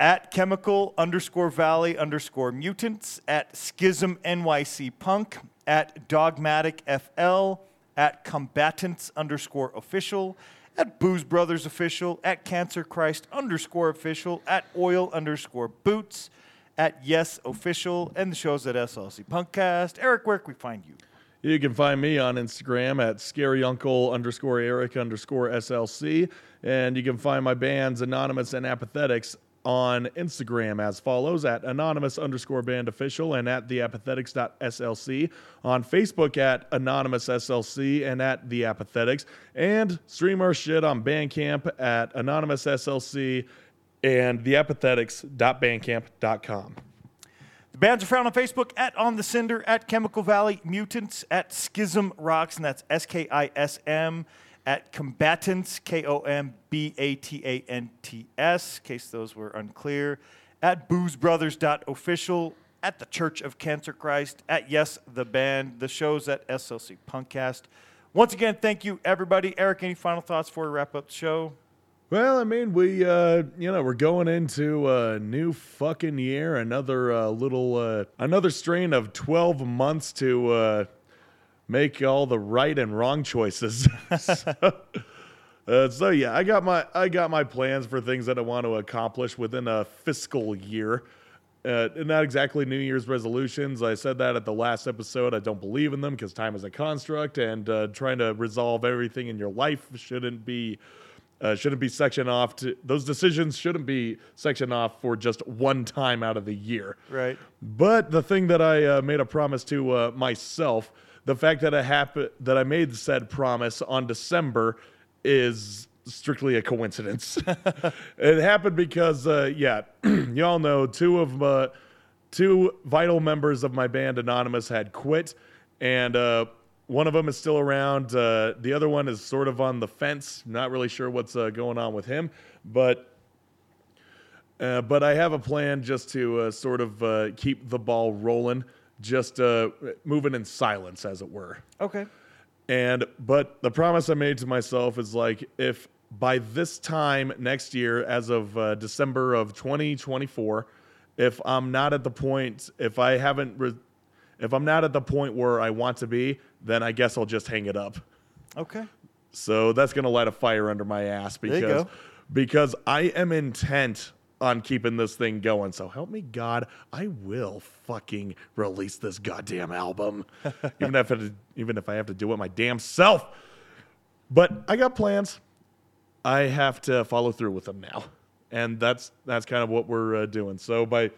at chemical underscore valley underscore mutants, at skism NYC punk, at dogmatic FL, at kombatants underscore official, at booze brothers official, at cancer christ underscore official, at oil underscore boots, at yes official, and the show's at SLC Punkcast. Eric, where can we find you? You can find me on Instagram at scaryuncle underscore Eric underscore SLC. And you can find my bands Anonymous and Apathetics on Instagram as follows at anonymous underscore band official and at theapathetics.slc. On Facebook at anonymous SLC and at the apathetics. And stream our shit on Bandcamp at anonymous SLC and theapathetics.bandcamp.com. The bands are found on Facebook at On the Cinder, at Chemical Valley Mutants, at Skism Rocks, and that's S K I S M, at Kombatants, K O M B A T A N T S, in case those were unclear, at boozebrothers.official, at the Church of Cancer Christ, at Yes the Band, the show's at SLC Punkcast. Once again, thank you, everybody. Eric, any final thoughts before we wrap up the show? Well, I mean, we, uh, you know, we're going into a new fucking year, another uh, little, uh, another strain of 12 months to uh, make all the right and wrong choices. so, uh, so yeah, I got my, I got my plans for things that I want to accomplish within a fiscal year. Uh, not exactly New Year's resolutions. I said that at the last episode. I don't believe in them because time is a construct, and uh, trying to resolve everything in your life shouldn't be uh, shouldn't be sectioned off to those decisions shouldn't be sectioned off for just one time out of the year. Right. but the thing that i uh, made a promise to uh, myself the fact that i happen that i made said promise on december is strictly a coincidence. It happened because uh, yeah y'all know two of two vital members of my band anonymous had quit. And uh, one of them is still around. Uh, the other one is sort of on the fence. Not really sure what's uh, going on with him, but uh, but I have a plan just to uh, sort of uh, keep the ball rolling, just uh, moving in silence, as it were. Okay. And but the promise I made to myself is like if by this time next year, as of uh, December of 2024, if I'm not at the point, if I haven't, re- if I'm not at the point where I want to be, then I guess I'll just hang it up. Okay. So that's gonna light a fire under my ass because because I am intent on keeping this thing going. So help me God, I will fucking release this goddamn album, even if it, even if I have to do it my damn self. But I got plans. I have to follow through with them now, and that's that's kind of what we're uh, doing. So by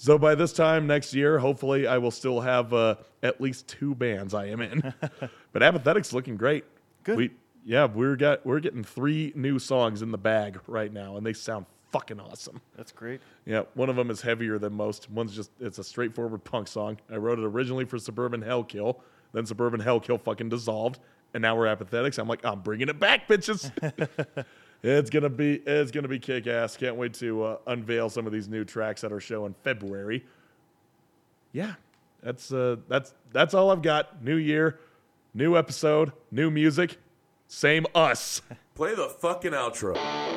so by this time next year, hopefully, I will still have uh, at least two bands I am in. but Apathetics looking great. Good. We yeah, we're got we're getting three new songs in the bag right now, and they sound fucking awesome. That's great. Yeah, one of them is heavier than most. One's just it's a straightforward punk song. I wrote it originally for Suburban Hellkill, then Suburban Hellkill fucking dissolved, and now we're apathetics. I'm like, I'm bringing it back, bitches. it's gonna be it's gonna be kick ass. Can't wait to uh, unveil some of these new tracks at our show in February. Yeah, that's uh, that's that's all I've got. New year, new episode, new music, same us. Play the fucking outro.